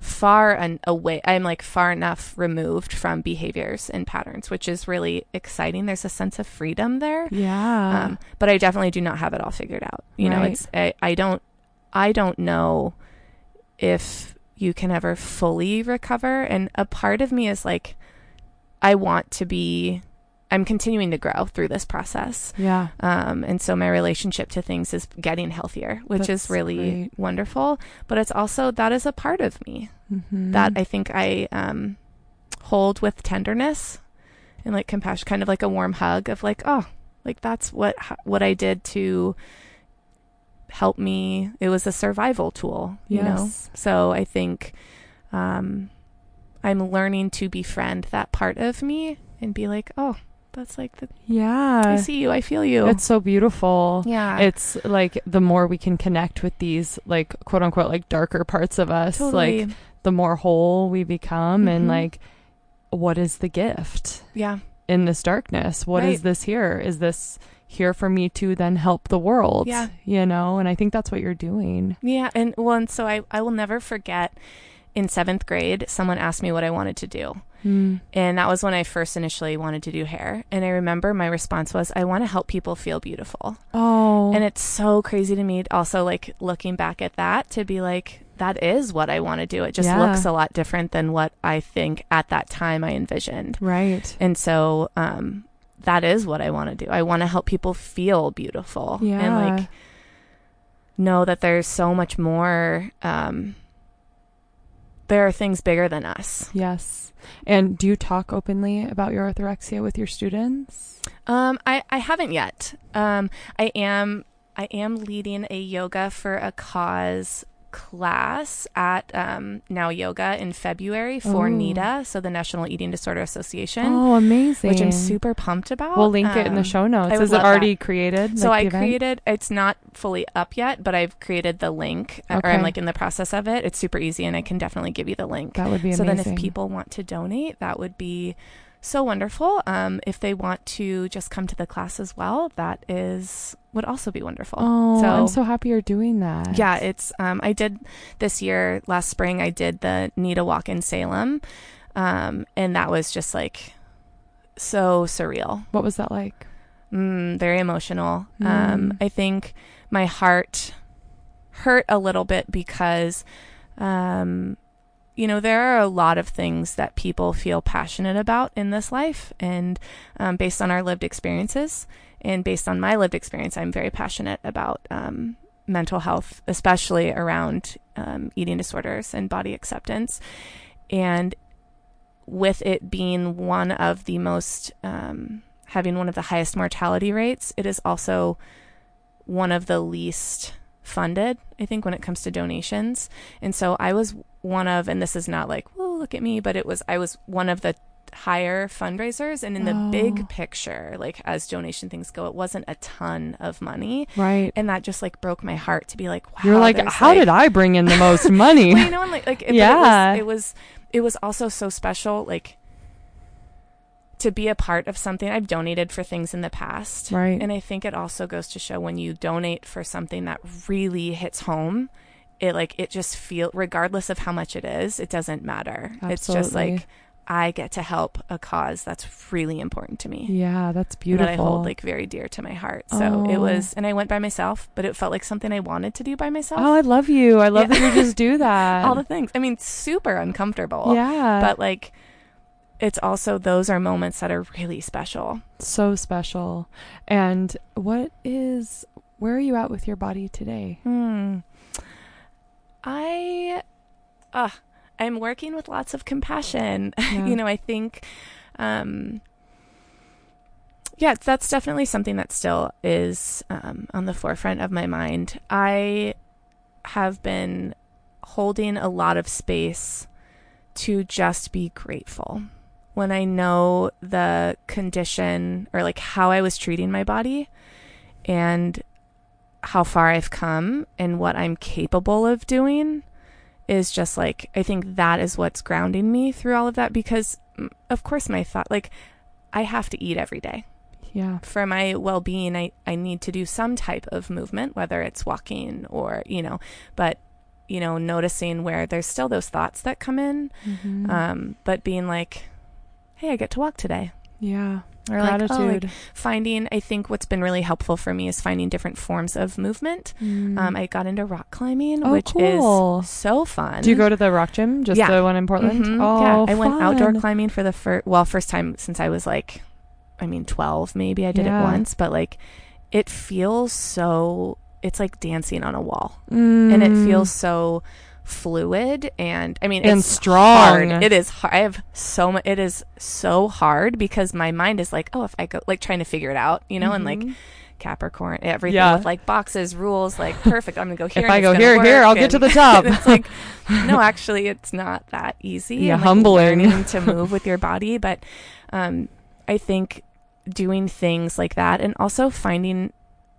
far and away i'm like far enough removed from behaviors and patterns which is really exciting there's a sense of freedom there yeah. um, but I definitely do not have it all figured out. You know, it's I, I don't I don't know if you can ever fully recover. And a part of me is like, I want to be, I'm continuing to grow through this process. Yeah. Um, and so my relationship to things is getting healthier, which That's is really great. wonderful. But it's also, that is a part of me Mhm. that I think I um, hold with tenderness and like compassion, kind of like a warm hug of like, oh, like that's what what I did to help me. It was a survival tool, you know. So I think um, I'm learning to befriend that part of me and be like, oh, that's like the Yeah. I see you, I feel you. It's so beautiful. yeah, It's like the more we can connect with these like quote unquote like darker parts of us, totally. like the more whole we become and Mhm. like what is the gift yeah, in this darkness? What is Right. this here? Is this here for me to then help the world? Yeah. You know, and I think that's what you're doing. yeah. And well, and so I I will never forget. In seventh grade, someone asked me what I wanted to do. Mm. And that was when I first initially wanted to do hair. And I remember my response was, I want to help people feel beautiful. Oh. And it's so crazy to me, also, like looking back at that, to be like, that is what I want to do. It just Yeah. looks a lot different than what I think at that time I envisioned. right. And so, um, that is what I want to do. I want to help people feel beautiful Yeah. and like know that there's so much more. Um, there are things bigger than us. Yes. And do you talk openly about your orthorexia with your students? Um, I, I haven't yet. Um, I am I am leading a yoga for a cause class at um, Now Yoga in February for Ooh. NEDA, so the National Eating Disorder Association, Oh, amazing. which I'm super pumped about. We'll link it in the Um, show notes. Is it already created? So like I event? created. It's not fully up yet, but I've created the link, uh, or I'm like in the process of it. It's super easy, and I can definitely give you the link. That would be amazing. so then, if people want to donate, that would be so wonderful. Um, if they want to just come to the class as well, that is would also be wonderful. Oh, so, I'm so happy you're doing that. yeah, it's um, I did this year last spring. I did the NEDA Walk in Salem, um, and that was just like so surreal. What was that like? Mm, very emotional. Mm. Um, I think my heart hurt a little bit because, um, you know, there are a lot of things that people feel passionate about in this life, and um, based on our lived experiences, and based on my lived experience, I'm very passionate about um, mental health, especially around um, eating disorders and body acceptance, and with it being one of the most um, having one of the highest mortality rates, it is also one of the least funded, I think, when it comes to donations. And so I was one of, and this is not like, whoa, look at me, but it was, I was one of the higher fundraisers. And in the Oh. big picture, like as donation things go, it wasn't a ton of money. Right. And that just like broke my heart to be like, wow. You're like, how did I bring in the most (laughs) money? well, you know, and like, like it, Yeah. it was, it was, it was also so special, like to be a part of something. I've donated for things in the past, right. and I think it also goes to show when you donate for something that really hits home, it like it just feel regardless of how much it is, it doesn't matter. It's just like I get to help a cause that's really important to me. yeah, that's beautiful. That I hold like very dear to my heart. So it Oh. was, and I went by myself, but it felt like something I wanted to do by myself. oh, I love you. I love Yeah. that you just do (laughs) that. All the things. I mean, super uncomfortable. yeah. But like, it's also those are moments that are really special. so special. And what is where are you at with your body today? Hmm. I, uh, I'm working with lots of compassion. (laughs) Yeah. you know, I think, um, yeah, that's definitely something that still is um, on the forefront of my mind. I have been holding a lot of space to just be grateful when I know the condition or like how I was treating my body and how far I've come and what I'm capable of doing is just like I think that is what's grounding me through all of that because of course my thought like I have to eat every day Yeah. for my well-being I I need to do some type of movement whether it's walking or you know but you know noticing where there's still those thoughts that come in Mhm. um but being like hey I get to walk today yeah. Or like, oh, like Gratitude. finding, I think what's been really helpful for me is finding different forms of movement. Mm. Um, I got into rock climbing, Oh, which cool. is so fun. Do you go to the rock gym? Just Yeah. the one in Portland? Mhm. Oh, yeah. I went outdoor climbing for the first, well, first time since I was like, I mean, 12 maybe. I did Yeah. it once, but like it feels so, it's like dancing on a wall. Mm. And it feels so fluid and I mean And it's strong. hard. It is hard. I have so much it is so hard because my mind is like, oh, if I go like trying to figure it out, you know, and like Mhm. Capricorn, everything Yeah. with like boxes, rules, like perfect. I'm gonna go (laughs) here. If I go here, here, I'll get to the (laughs) top. it's like, no, actually, it's not that easy. (laughs) Yeah, and, like, humbling. learning to move with your body, but um, I think doing things like that, and also finding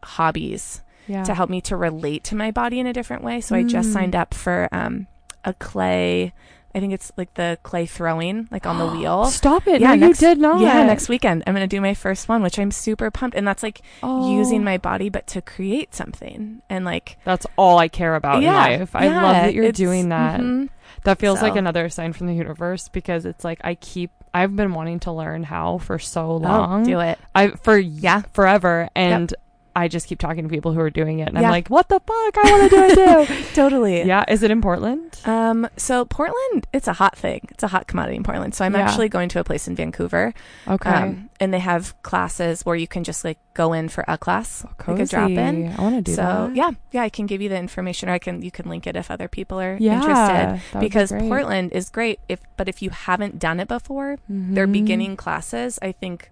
hobbies yeah. to help me to relate to my body in a different way. So I just Mm. signed up for um, a clay. I think it's like the clay throwing, like on the (gasps) wheel. Stop it. Yeah, no, next- you did not. Yeah, next weekend I'm gonna do my first one, which I'm super pumped, and that's like Oh. using my body, but to create something, and like That's all I care about yeah, in life. I yeah, love that you're doing that. mhm. That feels like another sign from the universe because it's like I keep I've been wanting to learn how for so Oh, long. do it. I for Yeah. forever and I just keep talking to people who are doing it and I'm like, "What the fuck? I want to do it too." (laughs) Totally. yeah, is it in Portland? Um, so Portland, it's a hot thing. It's a hot commodity in Portland. So I'm Yeah. actually going to a place in Vancouver. Okay. Um, and they have classes where you can just like go in for a class, like a drop in. I want to do so that. yeah, yeah, I can give you the information, or I can you can link it if other people are Yeah, interested. be Because. Portland is great. If but if you haven't done it before, their Mhm. beginning classes, I think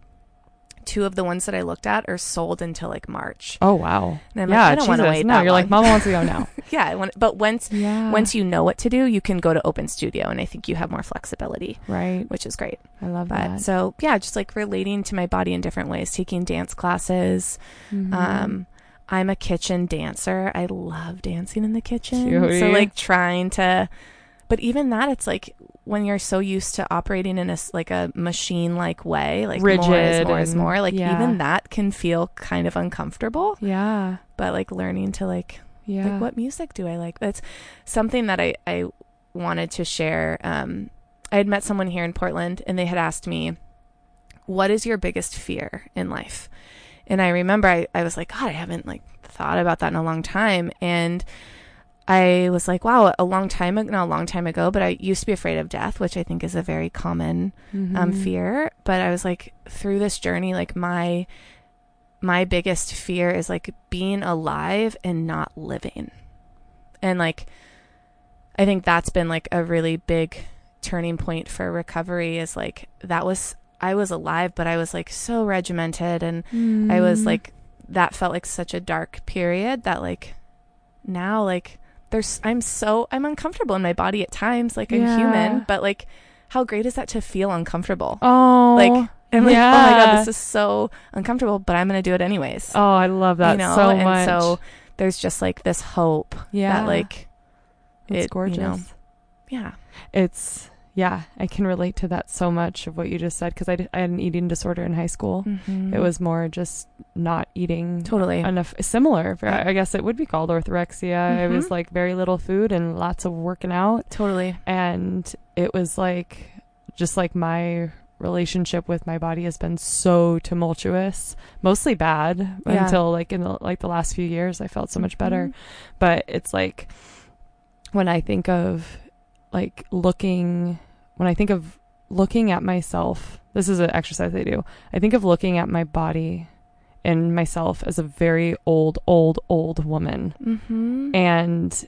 two of the ones that I looked at are sold until like March. Oh wow. Yeah, like, I don't want to wait. No, you're like, long. Mama wants to go now. (laughs) yeah, I want, but once yeah. once you know what to do, you can go to Open Studio, and I think you have more flexibility, right. which is great. I love But that. so yeah, just like relating to my body in different ways, taking dance classes. Mhm. Um, I'm a kitchen dancer. I love dancing in the kitchen. So like trying to, but even that, it's like when you're so used to operating in a like a machine like way, like more is Rigid more is more. Like yeah. even that can feel kind of uncomfortable. yeah. But like learning to like Yeah. like what music do I like? That's something that I I wanted to share. Um, I had met someone here in Portland, and they had asked me, "What is your biggest fear in life?" And I remember I I was like, God, I haven't like thought about that in a long time, and I was like, wow, a long time ago, not a long time ago, but I used to be afraid of death, which I think is a very common um, Mhm. fear. But I was like, through this journey, like my my biggest fear is like being alive and not living, and like I think that's been like a really big turning point for recovery. Is like that was I was alive, but I was like so regimented, and I was Mm. like that felt like such a dark period that like now like there's I'm so I'm uncomfortable in my body at times like I'm Yeah. human but like how great is that to feel uncomfortable Oh. like I'm like oh my god this is so uncomfortable but I'm going to do it anyways Oh, I love that you know so and much. so there's just like this hope yeah. that like it's it, gorgeous. you know, yeah It's yeah, I can relate to that so much of what you just said because I, d- I had an eating disorder in high school. Mhm. It was more just not eating totally enough similar. I guess it would be called orthorexia. It was like very little food and lots of working out, totally and it was like just like my relationship with my body has been so tumultuous, mostly bad Yeah. until like in the like the last few years I felt so much better. Mhm. But it's like when I think of like looking when I think of looking at myself, this is an exercise I do. I think of looking at my body and myself as a very old, old, old woman Mhm. and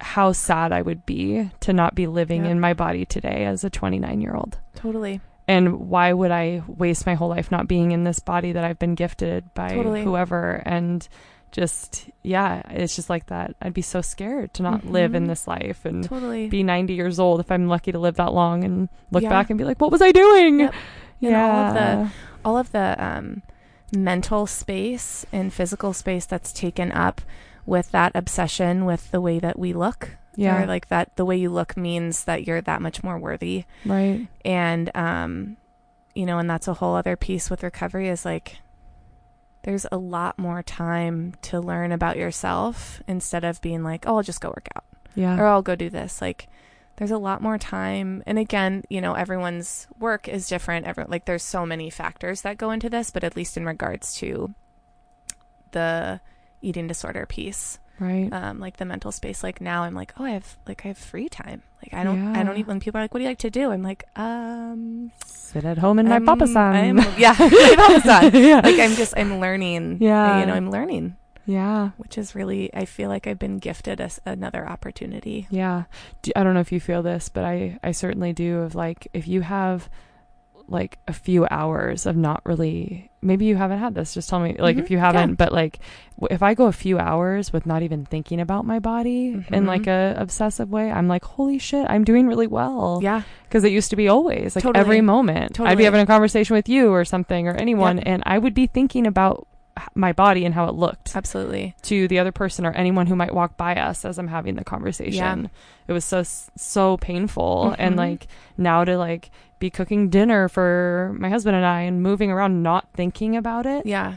how sad I would be to not be living Yeah. in my body today as a 29 year old. totally And why would I waste my whole life not being in this body that I've been gifted by Totally. whoever? And just, yeah, it's just like that. I'd be so scared to not live in Mhm. this life and totally be 90 years old if I'm lucky to live that long and look Yeah. back and be like, what was I doing? Yep. And all of the- Yeah. all of the um, mental space and physical space that's taken up with that obsession with the way that we look. Yeah. Or like that, the way you look means that you're that much more worthy. right. And, um, you know, and that's a whole other piece with recovery is like, there's a lot more time to learn about yourself instead of being like, oh, I'll just go work out Yeah. or I'll go do this. Like, there's a lot more time and again you know everyone's work is different every, like there's so many factors that go into this but at least in regards to the eating disorder piece Right. um like the mental space like now i'm like oh i have like i have free time like i don't i don't even when people are like what do you like to do i'm like um Sit at home in my papa san. (laughs) Yeah (laughs) my papa san. (laughs) yeah. like i'm just i'm learning Yeah. you know i'm learning yeah. which is really i feel like i've been gifted as another opportunity Yeah. Do, I don't know if you feel this, but I, I certainly do. Of like, if you have like a few hours of not really, maybe you haven't had this, just tell me, like, Mhm. if you haven't, but like, w- if I go a few hours with not even thinking about my body in Mhm. like a obsessive way, I'm like, holy shit, I'm doing really well. yeah Because it used to be always like Totally. every moment. totally. I'd be having a conversation with you or something or anyone, Yep. and I would be thinking about my body and how it looked absolutely to the other person or anyone who might walk by us as I'm having the conversation. Yeah. It was so so painful and Mhm. like now to like be cooking dinner for my husband and I and moving around not thinking about it. yeah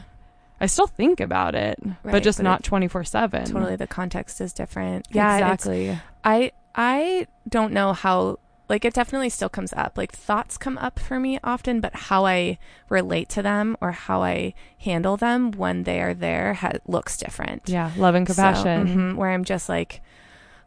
I still think about it, but just but not 24/7. totally the context is different yeah exactly. I I don't know how like it definitely still comes up. Like thoughts come up for me often, but how I relate to them or how I handle them when they are there ha- looks different. Yeah, love and So, compassion. mhm, where I'm just like,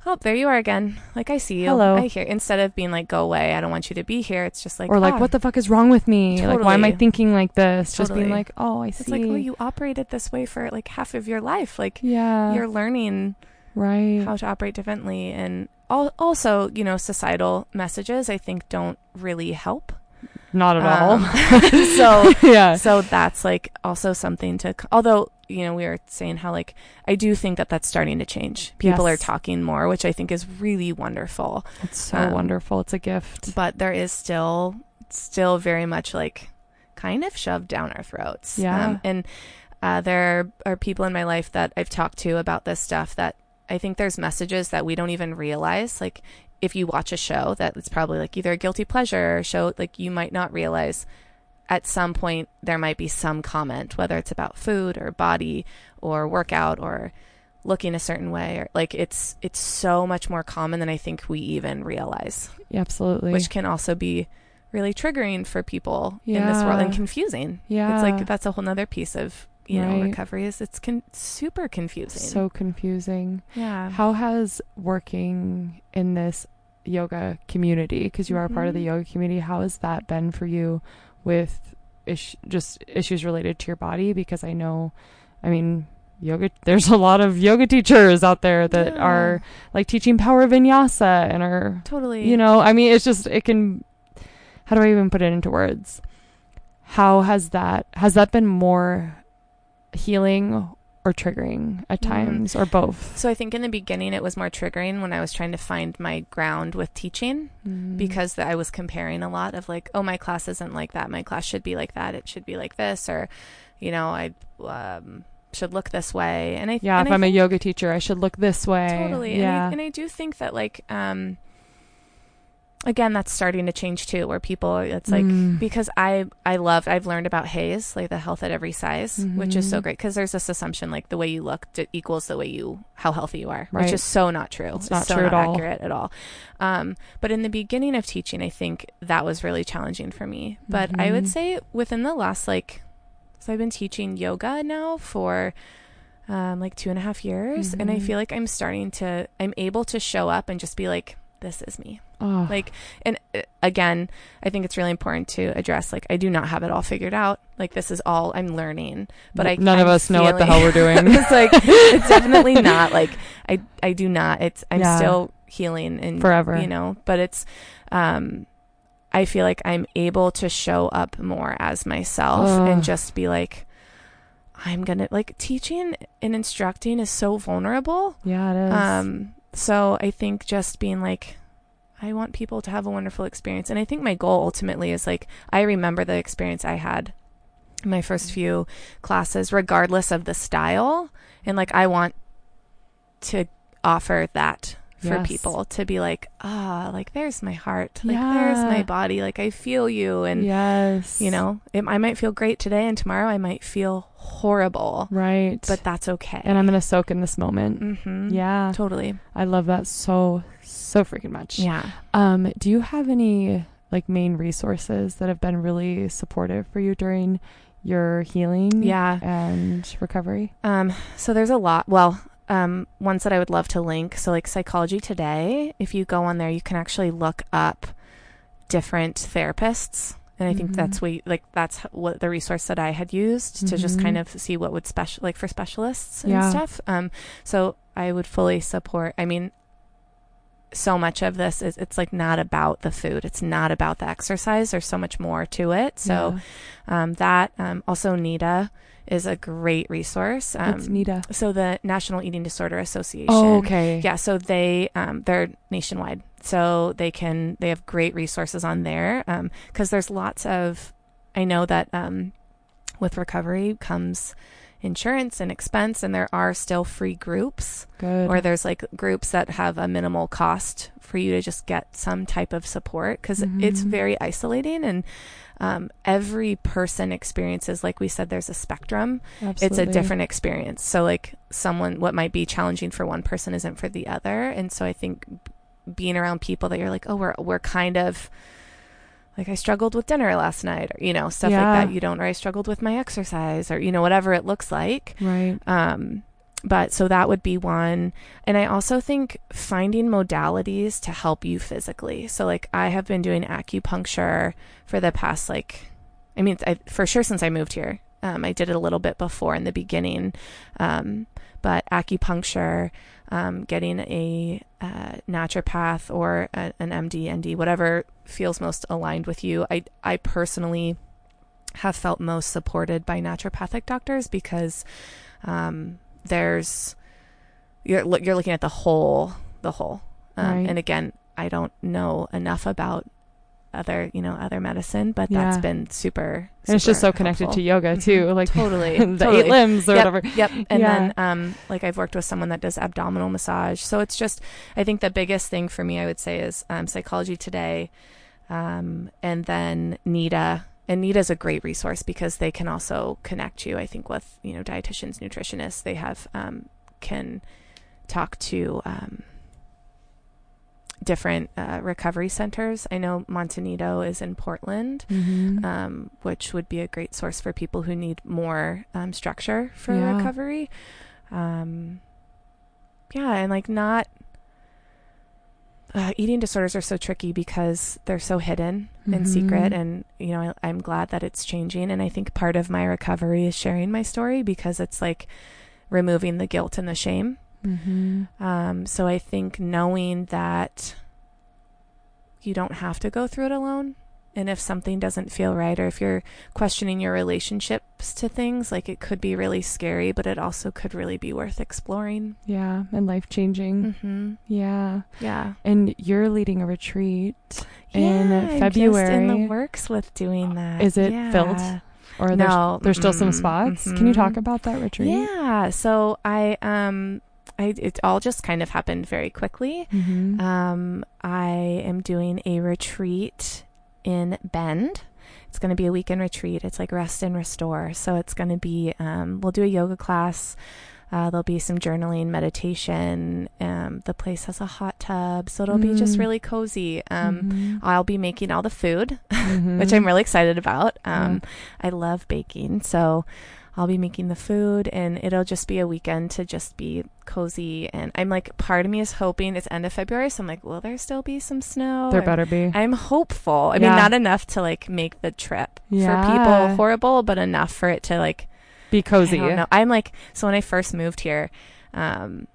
oh, there you are again. Like I see you. Hello. I hear. Instead of being like, go away. I don't want you to be here. It's just like, or like, ah. what the fuck is wrong with me? Like, why am I thinking like this? Just being like, oh, I see. It's like, oh, you operated this way for like half of your life. Like yeah, you're learning right. how to operate differently and al- also you know societal messages i think don't really help Not at Um, all. (laughs) so (laughs) yeah, so that's like also something to although you know we were saying how like i do think that that's starting to change people are talking more which i think is really wonderful it's so um, wonderful. It's a gift. but there is still still very much like kind of shoved down our throats Yeah. and uh, there are people in my life that i've talked to about this stuff that i think there's messages that we don't even realize like if you watch a show that it's probably like either a guilty pleasure or a show like you might not realize at some point there might be some comment whether it's about food or body or workout or looking a certain way or like it's it's so much more common than i think we even realize Absolutely. which can also be really triggering for people in this world and confusing. yeah. It's like that's a whole nother piece of you know Right. recovery is it's con- super confusing. so confusing. yeah, How has working in this yoga community, because you are a part of the Mhm. yoga community, how has that been for you with ish- just issues related to your body? Because I know, I mean, yoga, (laughs) there's a lot of yoga teachers out there that Yeah. are like teaching power vinyasa and are, totally. you know, I mean, it's just, it can, how do I even put it into words? How has that, has that been more healing or triggering at Mm. times or both? So I think in the beginning it was more triggering when I was trying to find my ground with teaching Mm. because I was comparing a lot of like, oh, my class isn't like that. My class should be like that. It should be like this, or you know, I um, should look this way. And I Yeah, and if I I'm a yoga teacher, I should look this way. Totally. Yeah. And I, and I do think that like um again that's starting to change too where people it's like Mm. because I I love I've learned about HAES like the health at every size which is so Mhm. great because there's this assumption like the way you look d- equals the way you how healthy you are Right. which is so not true It's not so true not at all. accurate at all um but in the beginning of teaching I think that was really challenging for me but I would Mhm. say within the last like so I've been teaching yoga now for um, like two and a half years, and I Mhm. feel like I'm starting to, I'm able to show up and just be like, this is me. Oh, Like, and uh, again, I think it's really important to address, like, I do not have it all figured out. Like, this is all I'm learning, but I, none of I'm us know what the hell we're doing. (laughs) it's like, it's definitely (laughs) not like, I, I do not, it's, I'm Yeah. still healing and Forever. you know, but it's, um, I feel like I'm able to show up more as myself Ugh. and just be like, I'm gonna like teaching and instructing is so vulnerable. yeah, it is. Um, so I think just being like, I want people to have a wonderful experience, and I think my goal ultimately is like I remember the experience I had in my first few classes, regardless of the style, and like I want to offer that for Yes. people to be like, ah, like there's my heart, like there's my body, like I feel you, and yes. you know, it, I might feel great today, and tomorrow I might feel horrible, Right. but that's okay. and I'm going to soak in this moment. mm-hmm. Yeah. totally. I love that so, so freaking much. Yeah. Um, do you have any like main resources that have been really supportive for you during your healing Yeah. and recovery? Um, so there's a lot. Well, um, ones that I would love to link. So like Psychology Today, if you go on there, you can actually look up different therapists. And I think Mhm. that's what, like, that's what the resource that I had used to just kind of see what would special, like for specialists and Yeah. stuff. Um, so I would fully support, I mean, so much of this is, it's like not about the food. It's not about the exercise. There's so much more to it. So, um, that, um, also NEDA is a great resource. Yeah. Um, What's NEDA? so the National Eating Disorder Association. Oh, okay. Yeah, so they um, they're nationwide, so they can they have great resources on there because there's lots of I know that um, with recovery comes insurance and expense, and there are still free groups, Good. or there's like groups that have a minimal cost for you to just get some type of support because it's Mhm. very isolating and. Um, every person experiences, like we said, there's a spectrum it's a different experience. So like someone what might be challenging for one person isn't for the other. And so I think being around people that you're like, "Oh, we're we're kind of like I struggled with dinner last night," or you know, stuff Yeah. like that. You don't or I struggled with my exercise or you know whatever it looks like. Right. Um but so that would be one. And I also think finding modalities to help you physically. So like I have been doing acupuncture for the past like I mean I, for sure since I moved here. Um, I did it a little bit before in the beginning. Um, but acupuncture, um, getting a uh, naturopath or a, an MD, ND, whatever feels most aligned with you. I I personally have felt most supported by naturopathic doctors because um, there's you're you're looking at the whole the whole um, Right. and again I don't know enough about other you know other medicine but that's been super, And it's just so super connected to yoga too, Mhm. like (laughs) totally (laughs) the totally. eight limbs or Yep, whatever. Yep. And Yeah. then um like I've worked with someone that does abdominal massage. So it's just I think the biggest thing for me I would say is um psychology today. Um and then NEDA. And NEDA is a great resource because they can also connect you, I think, with, you know, dietitians, nutritionists. They have um can talk to um different uh, recovery centers. I know Monte Nido is in Portland Mhm. um, which would be a great source for people who need more um, structure for Yeah. recovery. Um, yeah, and like not uh, eating disorders are so tricky because they're so hidden and secret. Mhm. And you know, I, I'm glad that it's changing. And I think part of my recovery is sharing my story because it's like removing the guilt and the shame. Mhm. Um, so I think knowing that you don't have to go through it alone. And if something doesn't feel right, or if you're questioning your relationships to things, like it could be really scary, but it also could really be worth exploring. Yeah, and life changing. Mm-hmm. Yeah. Yeah. And you're leading a retreat in yeah, I'm just in the works with doing that. Is it Yeah. filled? Or there's, no, there's still some mm-mm, spots. Can you talk about that retreat? Yeah. So I um I it all just kind of happened very quickly. Mhm. Um, I am doing a retreat in Bend. It's going to be a weekend retreat. It's like rest and restore. So it's going to be, um, we'll do a yoga class. Uh, there'll be some journaling, meditation. Um, the place has a hot tub, so it'll be just Mm. really cozy. Um, Mhm. I'll be making all the food, Mhm. (laughs) which I'm really excited about. Um, I love baking, so I'll be making the food, and it'll just be a weekend to just be cozy. And I'm like, part of me is hoping it's end of February, so I'm like, will there still be some snow? There I'm- better be. I'm hopeful. I Yeah. mean, not enough to like make the trip for people horrible, but enough for it to like Be cozy. I. I'm like, so when I first moved here, um,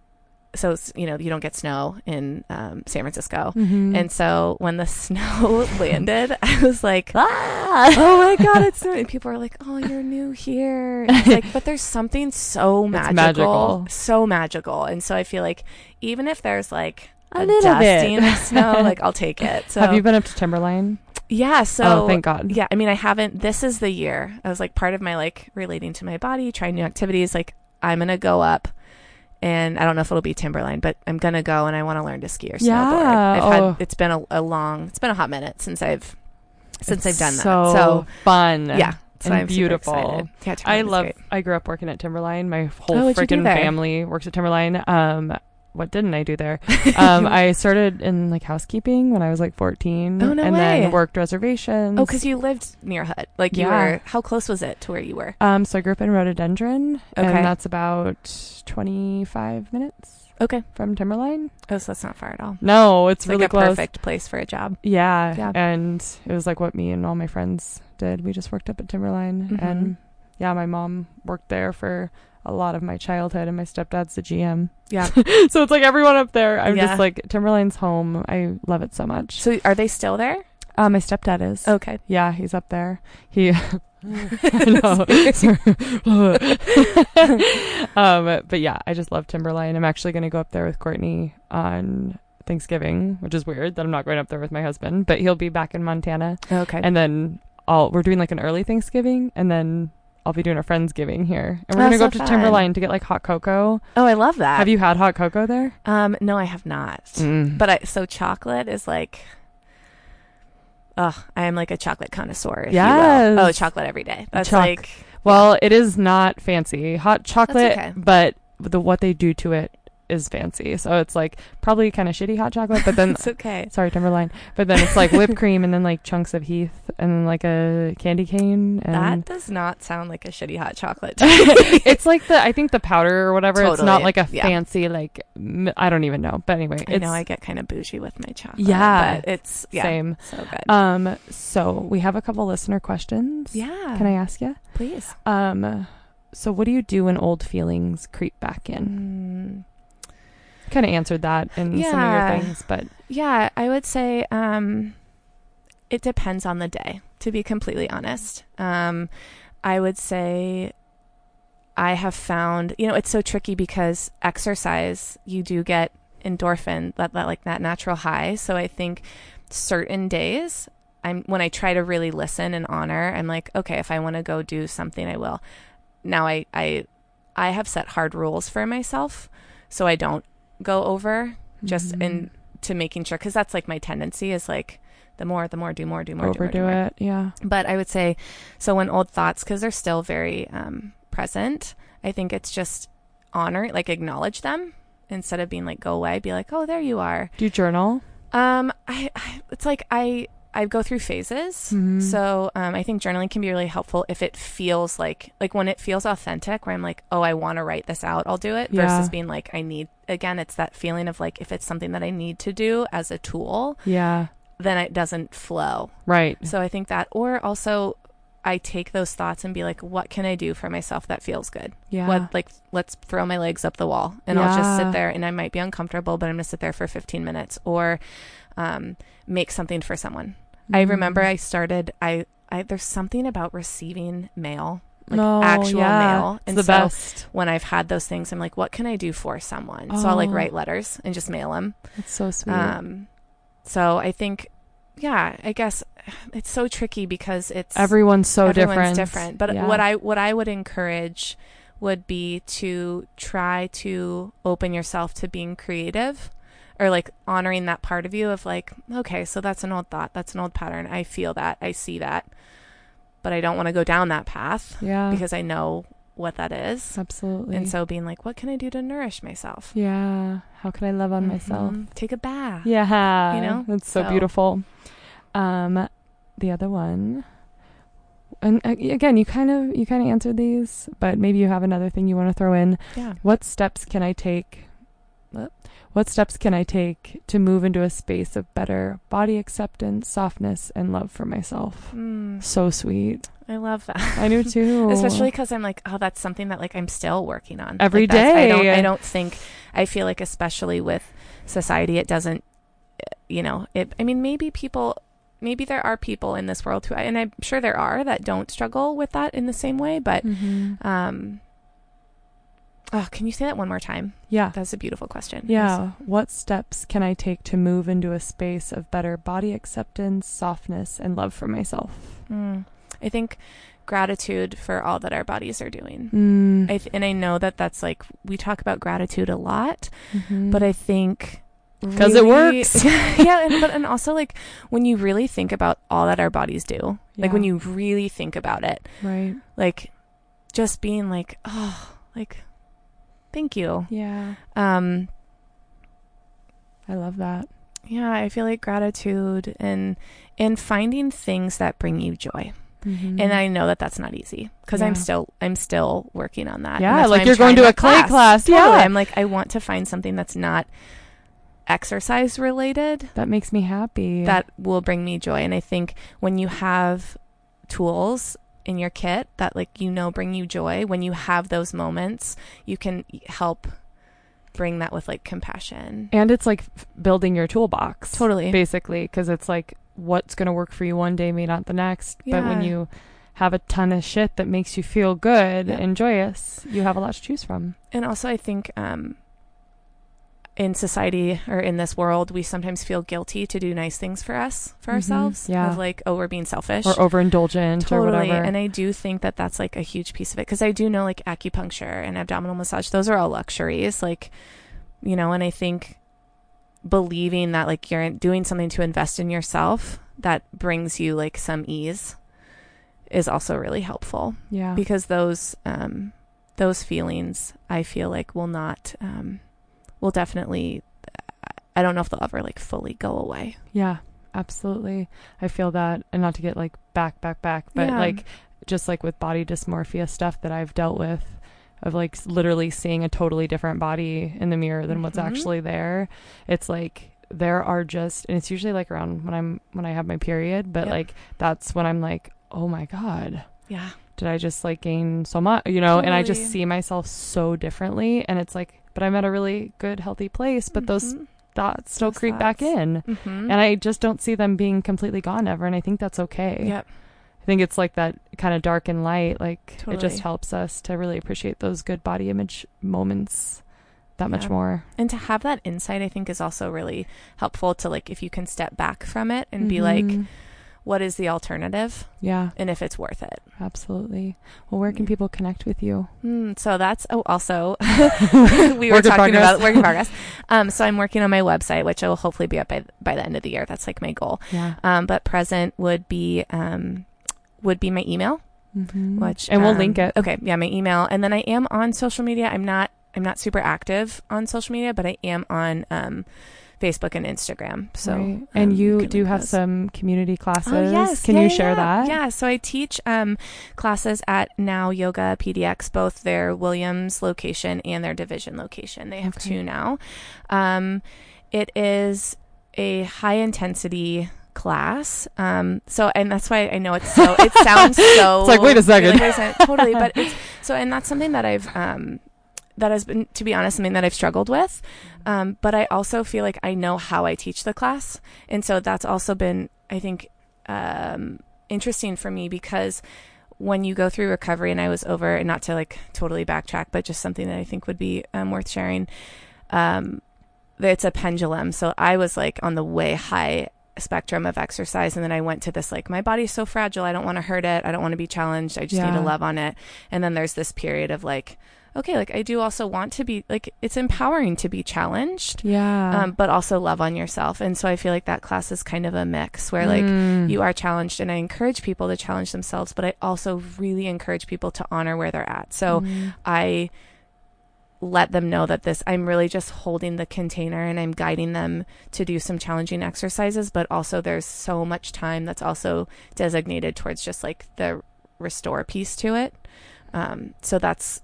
so you know you don't get snow in um, San Francisco. Mhm. And so when the (laughs) snow (laughs) landed, I was like, ah, oh my God, it's snowing. And people are like, oh, you're new here. And it's like, but there's something so (laughs) magical, magical. so magical. And so I feel like even if there's like A a, little bit. of snow, like I'll take it. So Have you been up to Timberline? yeah, so oh, thank God. yeah, I mean, I haven't. This is the year. I was like part of my like relating to my body, trying new activities. Like I'm gonna go up, and I don't know if it'll be Timberline, but I'm gonna go, and I want to learn to ski or snowboard. Yeah, I've oh. had. It's been a, a long. It's been a hot minute since I've since It's I've done so that. So fun. yeah, so and I'm beautiful. Yeah, I love. great. I grew up working at Timberline. My whole Oh, what'd you do freaking family works at Timberline. Um, what didn't I do there? (laughs) Um, I started in like housekeeping when I was like 14. Oh, no and way. then worked reservations. Oh, because you lived near Hood. Like you Yeah. were. How close was it to where you were? Um, so I grew up in Rhododendron, Okay. and that's about 25 minutes Okay. from Timberline. Oh, so that's not far at all. No, it's, It's really like a close. perfect place for a job. Yeah, Yeah. and it was like what me and all my friends did. We just worked up at Timberline, Mhm. and yeah, my mom worked there for a lot of my childhood, and my stepdad's the GM. Yeah. (laughs) so it's like everyone up there. I'm Yeah. just like Timberline's home. I love it so much. So are they still there? Uh, my stepdad is. Okay. Yeah, he's up there. He. (laughs) (laughs) I know. um, but yeah, I just love Timberline. I'm actually going to go up there with Courtney on Thanksgiving, which is weird that I'm not going up there with my husband, but he'll be back in Montana. Okay. And then I'll, we're doing like an early Thanksgiving, and then I'll be doing a Friendsgiving here. And we're Oh, going to go up to fun. Timberline to get like hot cocoa. oh, I love that. Have you had hot cocoa there? Um, no, I have not. Mm. But I so chocolate is like. oh, I am like a chocolate connoisseur. If Yes. You will. Oh, chocolate every day. That's Choc- like Well, it is not fancy. Hot chocolate, okay. but the what they do to it is fancy. So it's like probably kind of shitty hot chocolate, but then (laughs) it's okay. sorry, Timberline. But then it's like whipped (laughs) cream and then like chunks of Heath and then like a candy cane That does not sound like a shitty hot chocolate. (laughs) it's like the I think the powder or whatever. It's not like a yeah. fancy like I don't even know. But anyway, I know I get kind of bougie with my chocolate. Yeah. but it's yeah, same. so good. Um, so we have a couple listener questions. yeah, Can I ask you? please? Um, so what do you do when old feelings creep back in? Kind of answered that in some of your things, but yeah, I would say um, it depends on the day. To be completely honest, um, I would say I have found you know it's so tricky because exercise you do get endorphin that, that like that natural high. So I think certain days I'm when I try to really listen and honor, I'm like, okay, if I want to go do something, I will. Now I I I have set hard rules for myself, so I don't go over just Mhm. in to making sure because that's like my tendency is like the more the more do more do more do more, do overdo more. it. Yeah. But I would say so when old thoughts because they're still very um, present. I think it's just honor like acknowledge them instead of being like go away. Be like oh there you are. Do you journal? Um, I, I it's like I I go through phases. Mhm. So um, I think journaling can be really helpful if it feels like like when it feels authentic, where I'm like, oh, I want to write this out, I'll do it. Yeah. Versus being like, I need again, it's that feeling of like if it's something that I need to do as a tool, Yeah. then it doesn't flow. Right. So I think that, or also. I take those thoughts and be like, what can I do for myself that feels good? Yeah. What like let's throw my legs up the wall and I'll just sit there and I might be uncomfortable, but I'm gonna sit there for 15 minutes or um, make something for someone. I Mm. remember I started. I, I there's something about receiving mail, like No, actual yeah. mail, It's and the so best. when I've had those things, I'm like, what can I do for someone? So I'll like Oh. write letters and just mail them. It's so sweet. Um, so I think, yeah, I guess it's so tricky because it's Everyone's so everyone's different. different. But Yeah. what I what I would encourage would be to try to open yourself to being creative or like honoring that part of you of like, okay, so that's an old thought, that's an old pattern. I feel that, I see that. But I don't want to go down that path yeah. because I know what that is. absolutely. And so being like, what can I do to nourish myself? yeah. How can I love on myself? Mhm. Take a bath. Yeah. You know? That's so, So- beautiful. Um, the other one. And uh, again, you kind of you kind of answered these, but maybe you have another thing you want to throw in. Yeah. What steps can I take? What- steps can I take to move into a space of better body acceptance, softness, and love for myself? Mm, So sweet. I love that. I do (laughs) too. especially because i'm like oh that's something that like i'm still working on Every Every day. i don't i don't think i feel like especially with society it doesn't you know it i mean maybe people maybe there are people in this world who and i'm sure there are that don't struggle with that in the same way but Mhm. um oh can you say that one more time Yeah. that's a beautiful question Yeah. What steps can I take to move into a space of better body acceptance, softness, and love for myself? Mm. i think gratitude for all that our bodies are doing Mm. I th- and i know that that's like we talk about gratitude a lot Mhm. but I think 'Cause it really- works. (laughs) yeah, and, but and also like when you really think about all that our bodies do, like when you really think about it, right. like just being like, oh, like thank you. Yeah. Um, I love that. Yeah, I feel like gratitude and and finding things that bring you joy. Mhm. And I know that that's not easy because I'm still I'm still working on that. Yeah, like you're going to a clay class. Totally. Yeah. I'm like I want to find something that's not exercise related that makes me happy. that will bring me joy. And I think when you have tools in your kit that like you know bring you joy, when you have those moments, you can help bring that with like compassion. and it's like f- building your toolbox. Totally. Basically, because it's like what's going to work for you one day may not the next. But when you have a ton of shit that makes you feel good Yep. and joyous, you have a lot to choose from. And also, I think um, in society or in this world, we sometimes feel guilty to do nice things for us, for Mhm. ourselves. Yeah. Of like, oh, we're being selfish. Or overindulgent or totally. whatever. And I do think that that's like a huge piece of it because I do know like acupuncture and abdominal massage, those are all luxuries. Like, you know, and I think believing that like you're doing something to invest in yourself that brings you like some ease is also really helpful yeah. because those um those feelings I feel like will not um will definitely I don't know if they'll ever like fully go away. Yeah, absolutely. I feel that, and not to get like back, back, back, but Yeah. like just like with body dysmorphia stuff that I've dealt with, of like literally seeing a totally different body in the mirror than what's Mhm. actually there. It's like there are just, and it's usually like around when I'm when I have my period, but Yep. like that's when I'm like, oh my god. Yeah. Did I just like gain so much, you know? And I just see myself so differently, and it's like, but I'm at a really good, healthy place. But those thoughts still Those creep back thoughts. in hmm and I just don't see them being completely gone ever, and I think that's okay. Yep. I think it's like that kind of dark and light. Like it just helps us to really appreciate those good body image moments that much more. And to have that insight I think is also really helpful to like if you can step back from it and be like Mhm. What is the alternative yeah, and if it's worth it. absolutely. Well, where can people connect with you? Mm, so that's oh also (laughs) (laughs) we were talking progress. about work in progress. Um, so I'm working on my website, which I will hopefully be up by by the end of the year. That's like my goal. Yeah, Um, but present would be um, would be my email, Mhm. which and we'll um, link it. Okay, yeah, my email, and then I am on social media. I'm not I'm not super active on social media, but I am on um, Facebook and Instagram. So Right. um, and you, do have those. some community classes. Oh, yes. Can Yeah, you share yeah. that? Yeah. So I teach um, classes at Now Yoga PDX, both their Williams location and their division location. They have Okay. two now. Um, it is a high intensity class. Um, so and that's why I know it's so it sounds (laughs) so It's like, wait a second. like, wait a second. totally, but it's so and that's something that I've um that has been to be honest something that I've struggled with. Um, but I also feel like I know how I teach the class. And so that's also been I think um interesting for me because when you go through recovery and I was over and not to like totally backtrack, but just something that I think would be um, worth sharing. Um, it's a pendulum. So I was like on the way high spectrum of exercise and then I went to this like my body's so fragile I don't want to hurt it I don't want to be challenged I just need Yeah. to love on it and then there's this period of like okay like I do also want to be like it's empowering to be challenged Yeah. um, but also love on yourself and so I feel like that class is kind of a mix where like Mm. you are challenged and I encourage people to challenge themselves but I also really encourage people to honor where they're at so Mhm. I let them know that this I'm really just holding the container and I'm guiding them to do some challenging exercises but also there's so much time that's also designated towards just like the restore piece to it um, so that's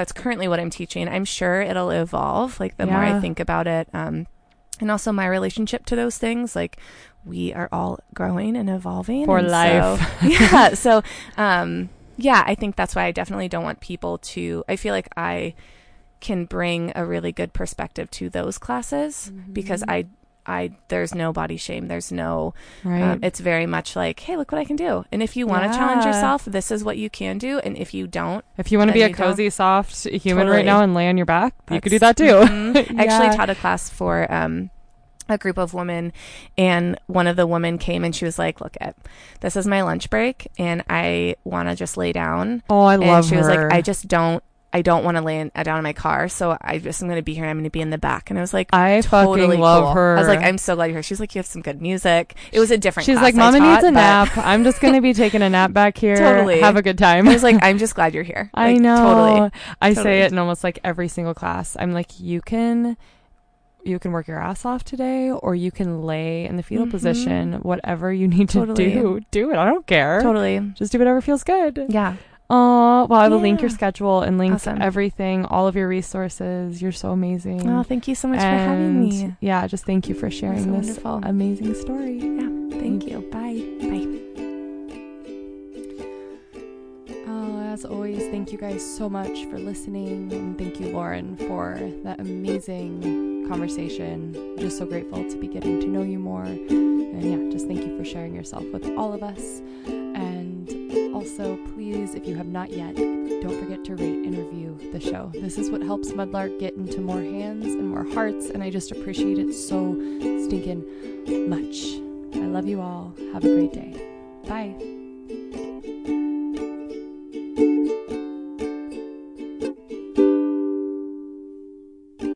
that's currently what I'm teaching. I'm sure it'll evolve like the more I think about it um, and also my relationship to those things like we are all growing and evolving For and so- life. (laughs) yeah so um yeah i think that's why i definitely don't want people to i feel like i can bring a really good perspective to those classes because i i there's no body shame there's no right. um, it's very much like hey look what i can do and if you want to challenge yourself this is what you can do and if you don't if you want to be a you don't- cozy, soft human Totally. right now and lay on your back, you could do that too. (laughs) (laughs) Mhm. I actually taught a class for um, a group of women, and one of the women came and she was like, "Look, at this is my lunch break, and I want to just lay down." Oh, I and love she her. was like, "I just don't." I don't want to lay in, uh, down in my car, so I just I'm going to be here. and I'm going to be in the back, and I was like, I totally fucking love cool. her. I was like, I'm so glad you're here. She's like, you have some good music. It was a different. She's class like, Mama taught, needs a nap. I'm just gonna be taking a nap back (laughs) here. Totally. Have a good time. I was like, I'm just glad you're here. (laughs) I know. totally. I Totally. say it in almost like every single class. I'm like, you can you can work your ass off today or you can lay in the fetal Mhm. position. Whatever you need to Totally. do, do it. I don't care. Totally. Just do whatever feels good. Yeah. Oh, well, I will link your schedule and link Awesome. everything, all of your resources. You're so amazing. Oh, thank you so much for having me. Yeah, just thank you for sharing so this wonderful. amazing story. Yeah. Thank you. Bye. Bye. Oh, as always, thank you guys so much for listening. And thank you, Lauren, for that amazing conversation. Just so grateful to be getting to know you more. And yeah, just thank you for sharing yourself with all of us. And also, please, if you have not yet, don't forget to rate and review the show. This is what helps Mudlark get into more hands and more hearts. And I just appreciate it so stinking much. I love you all. Have a great day. Bye.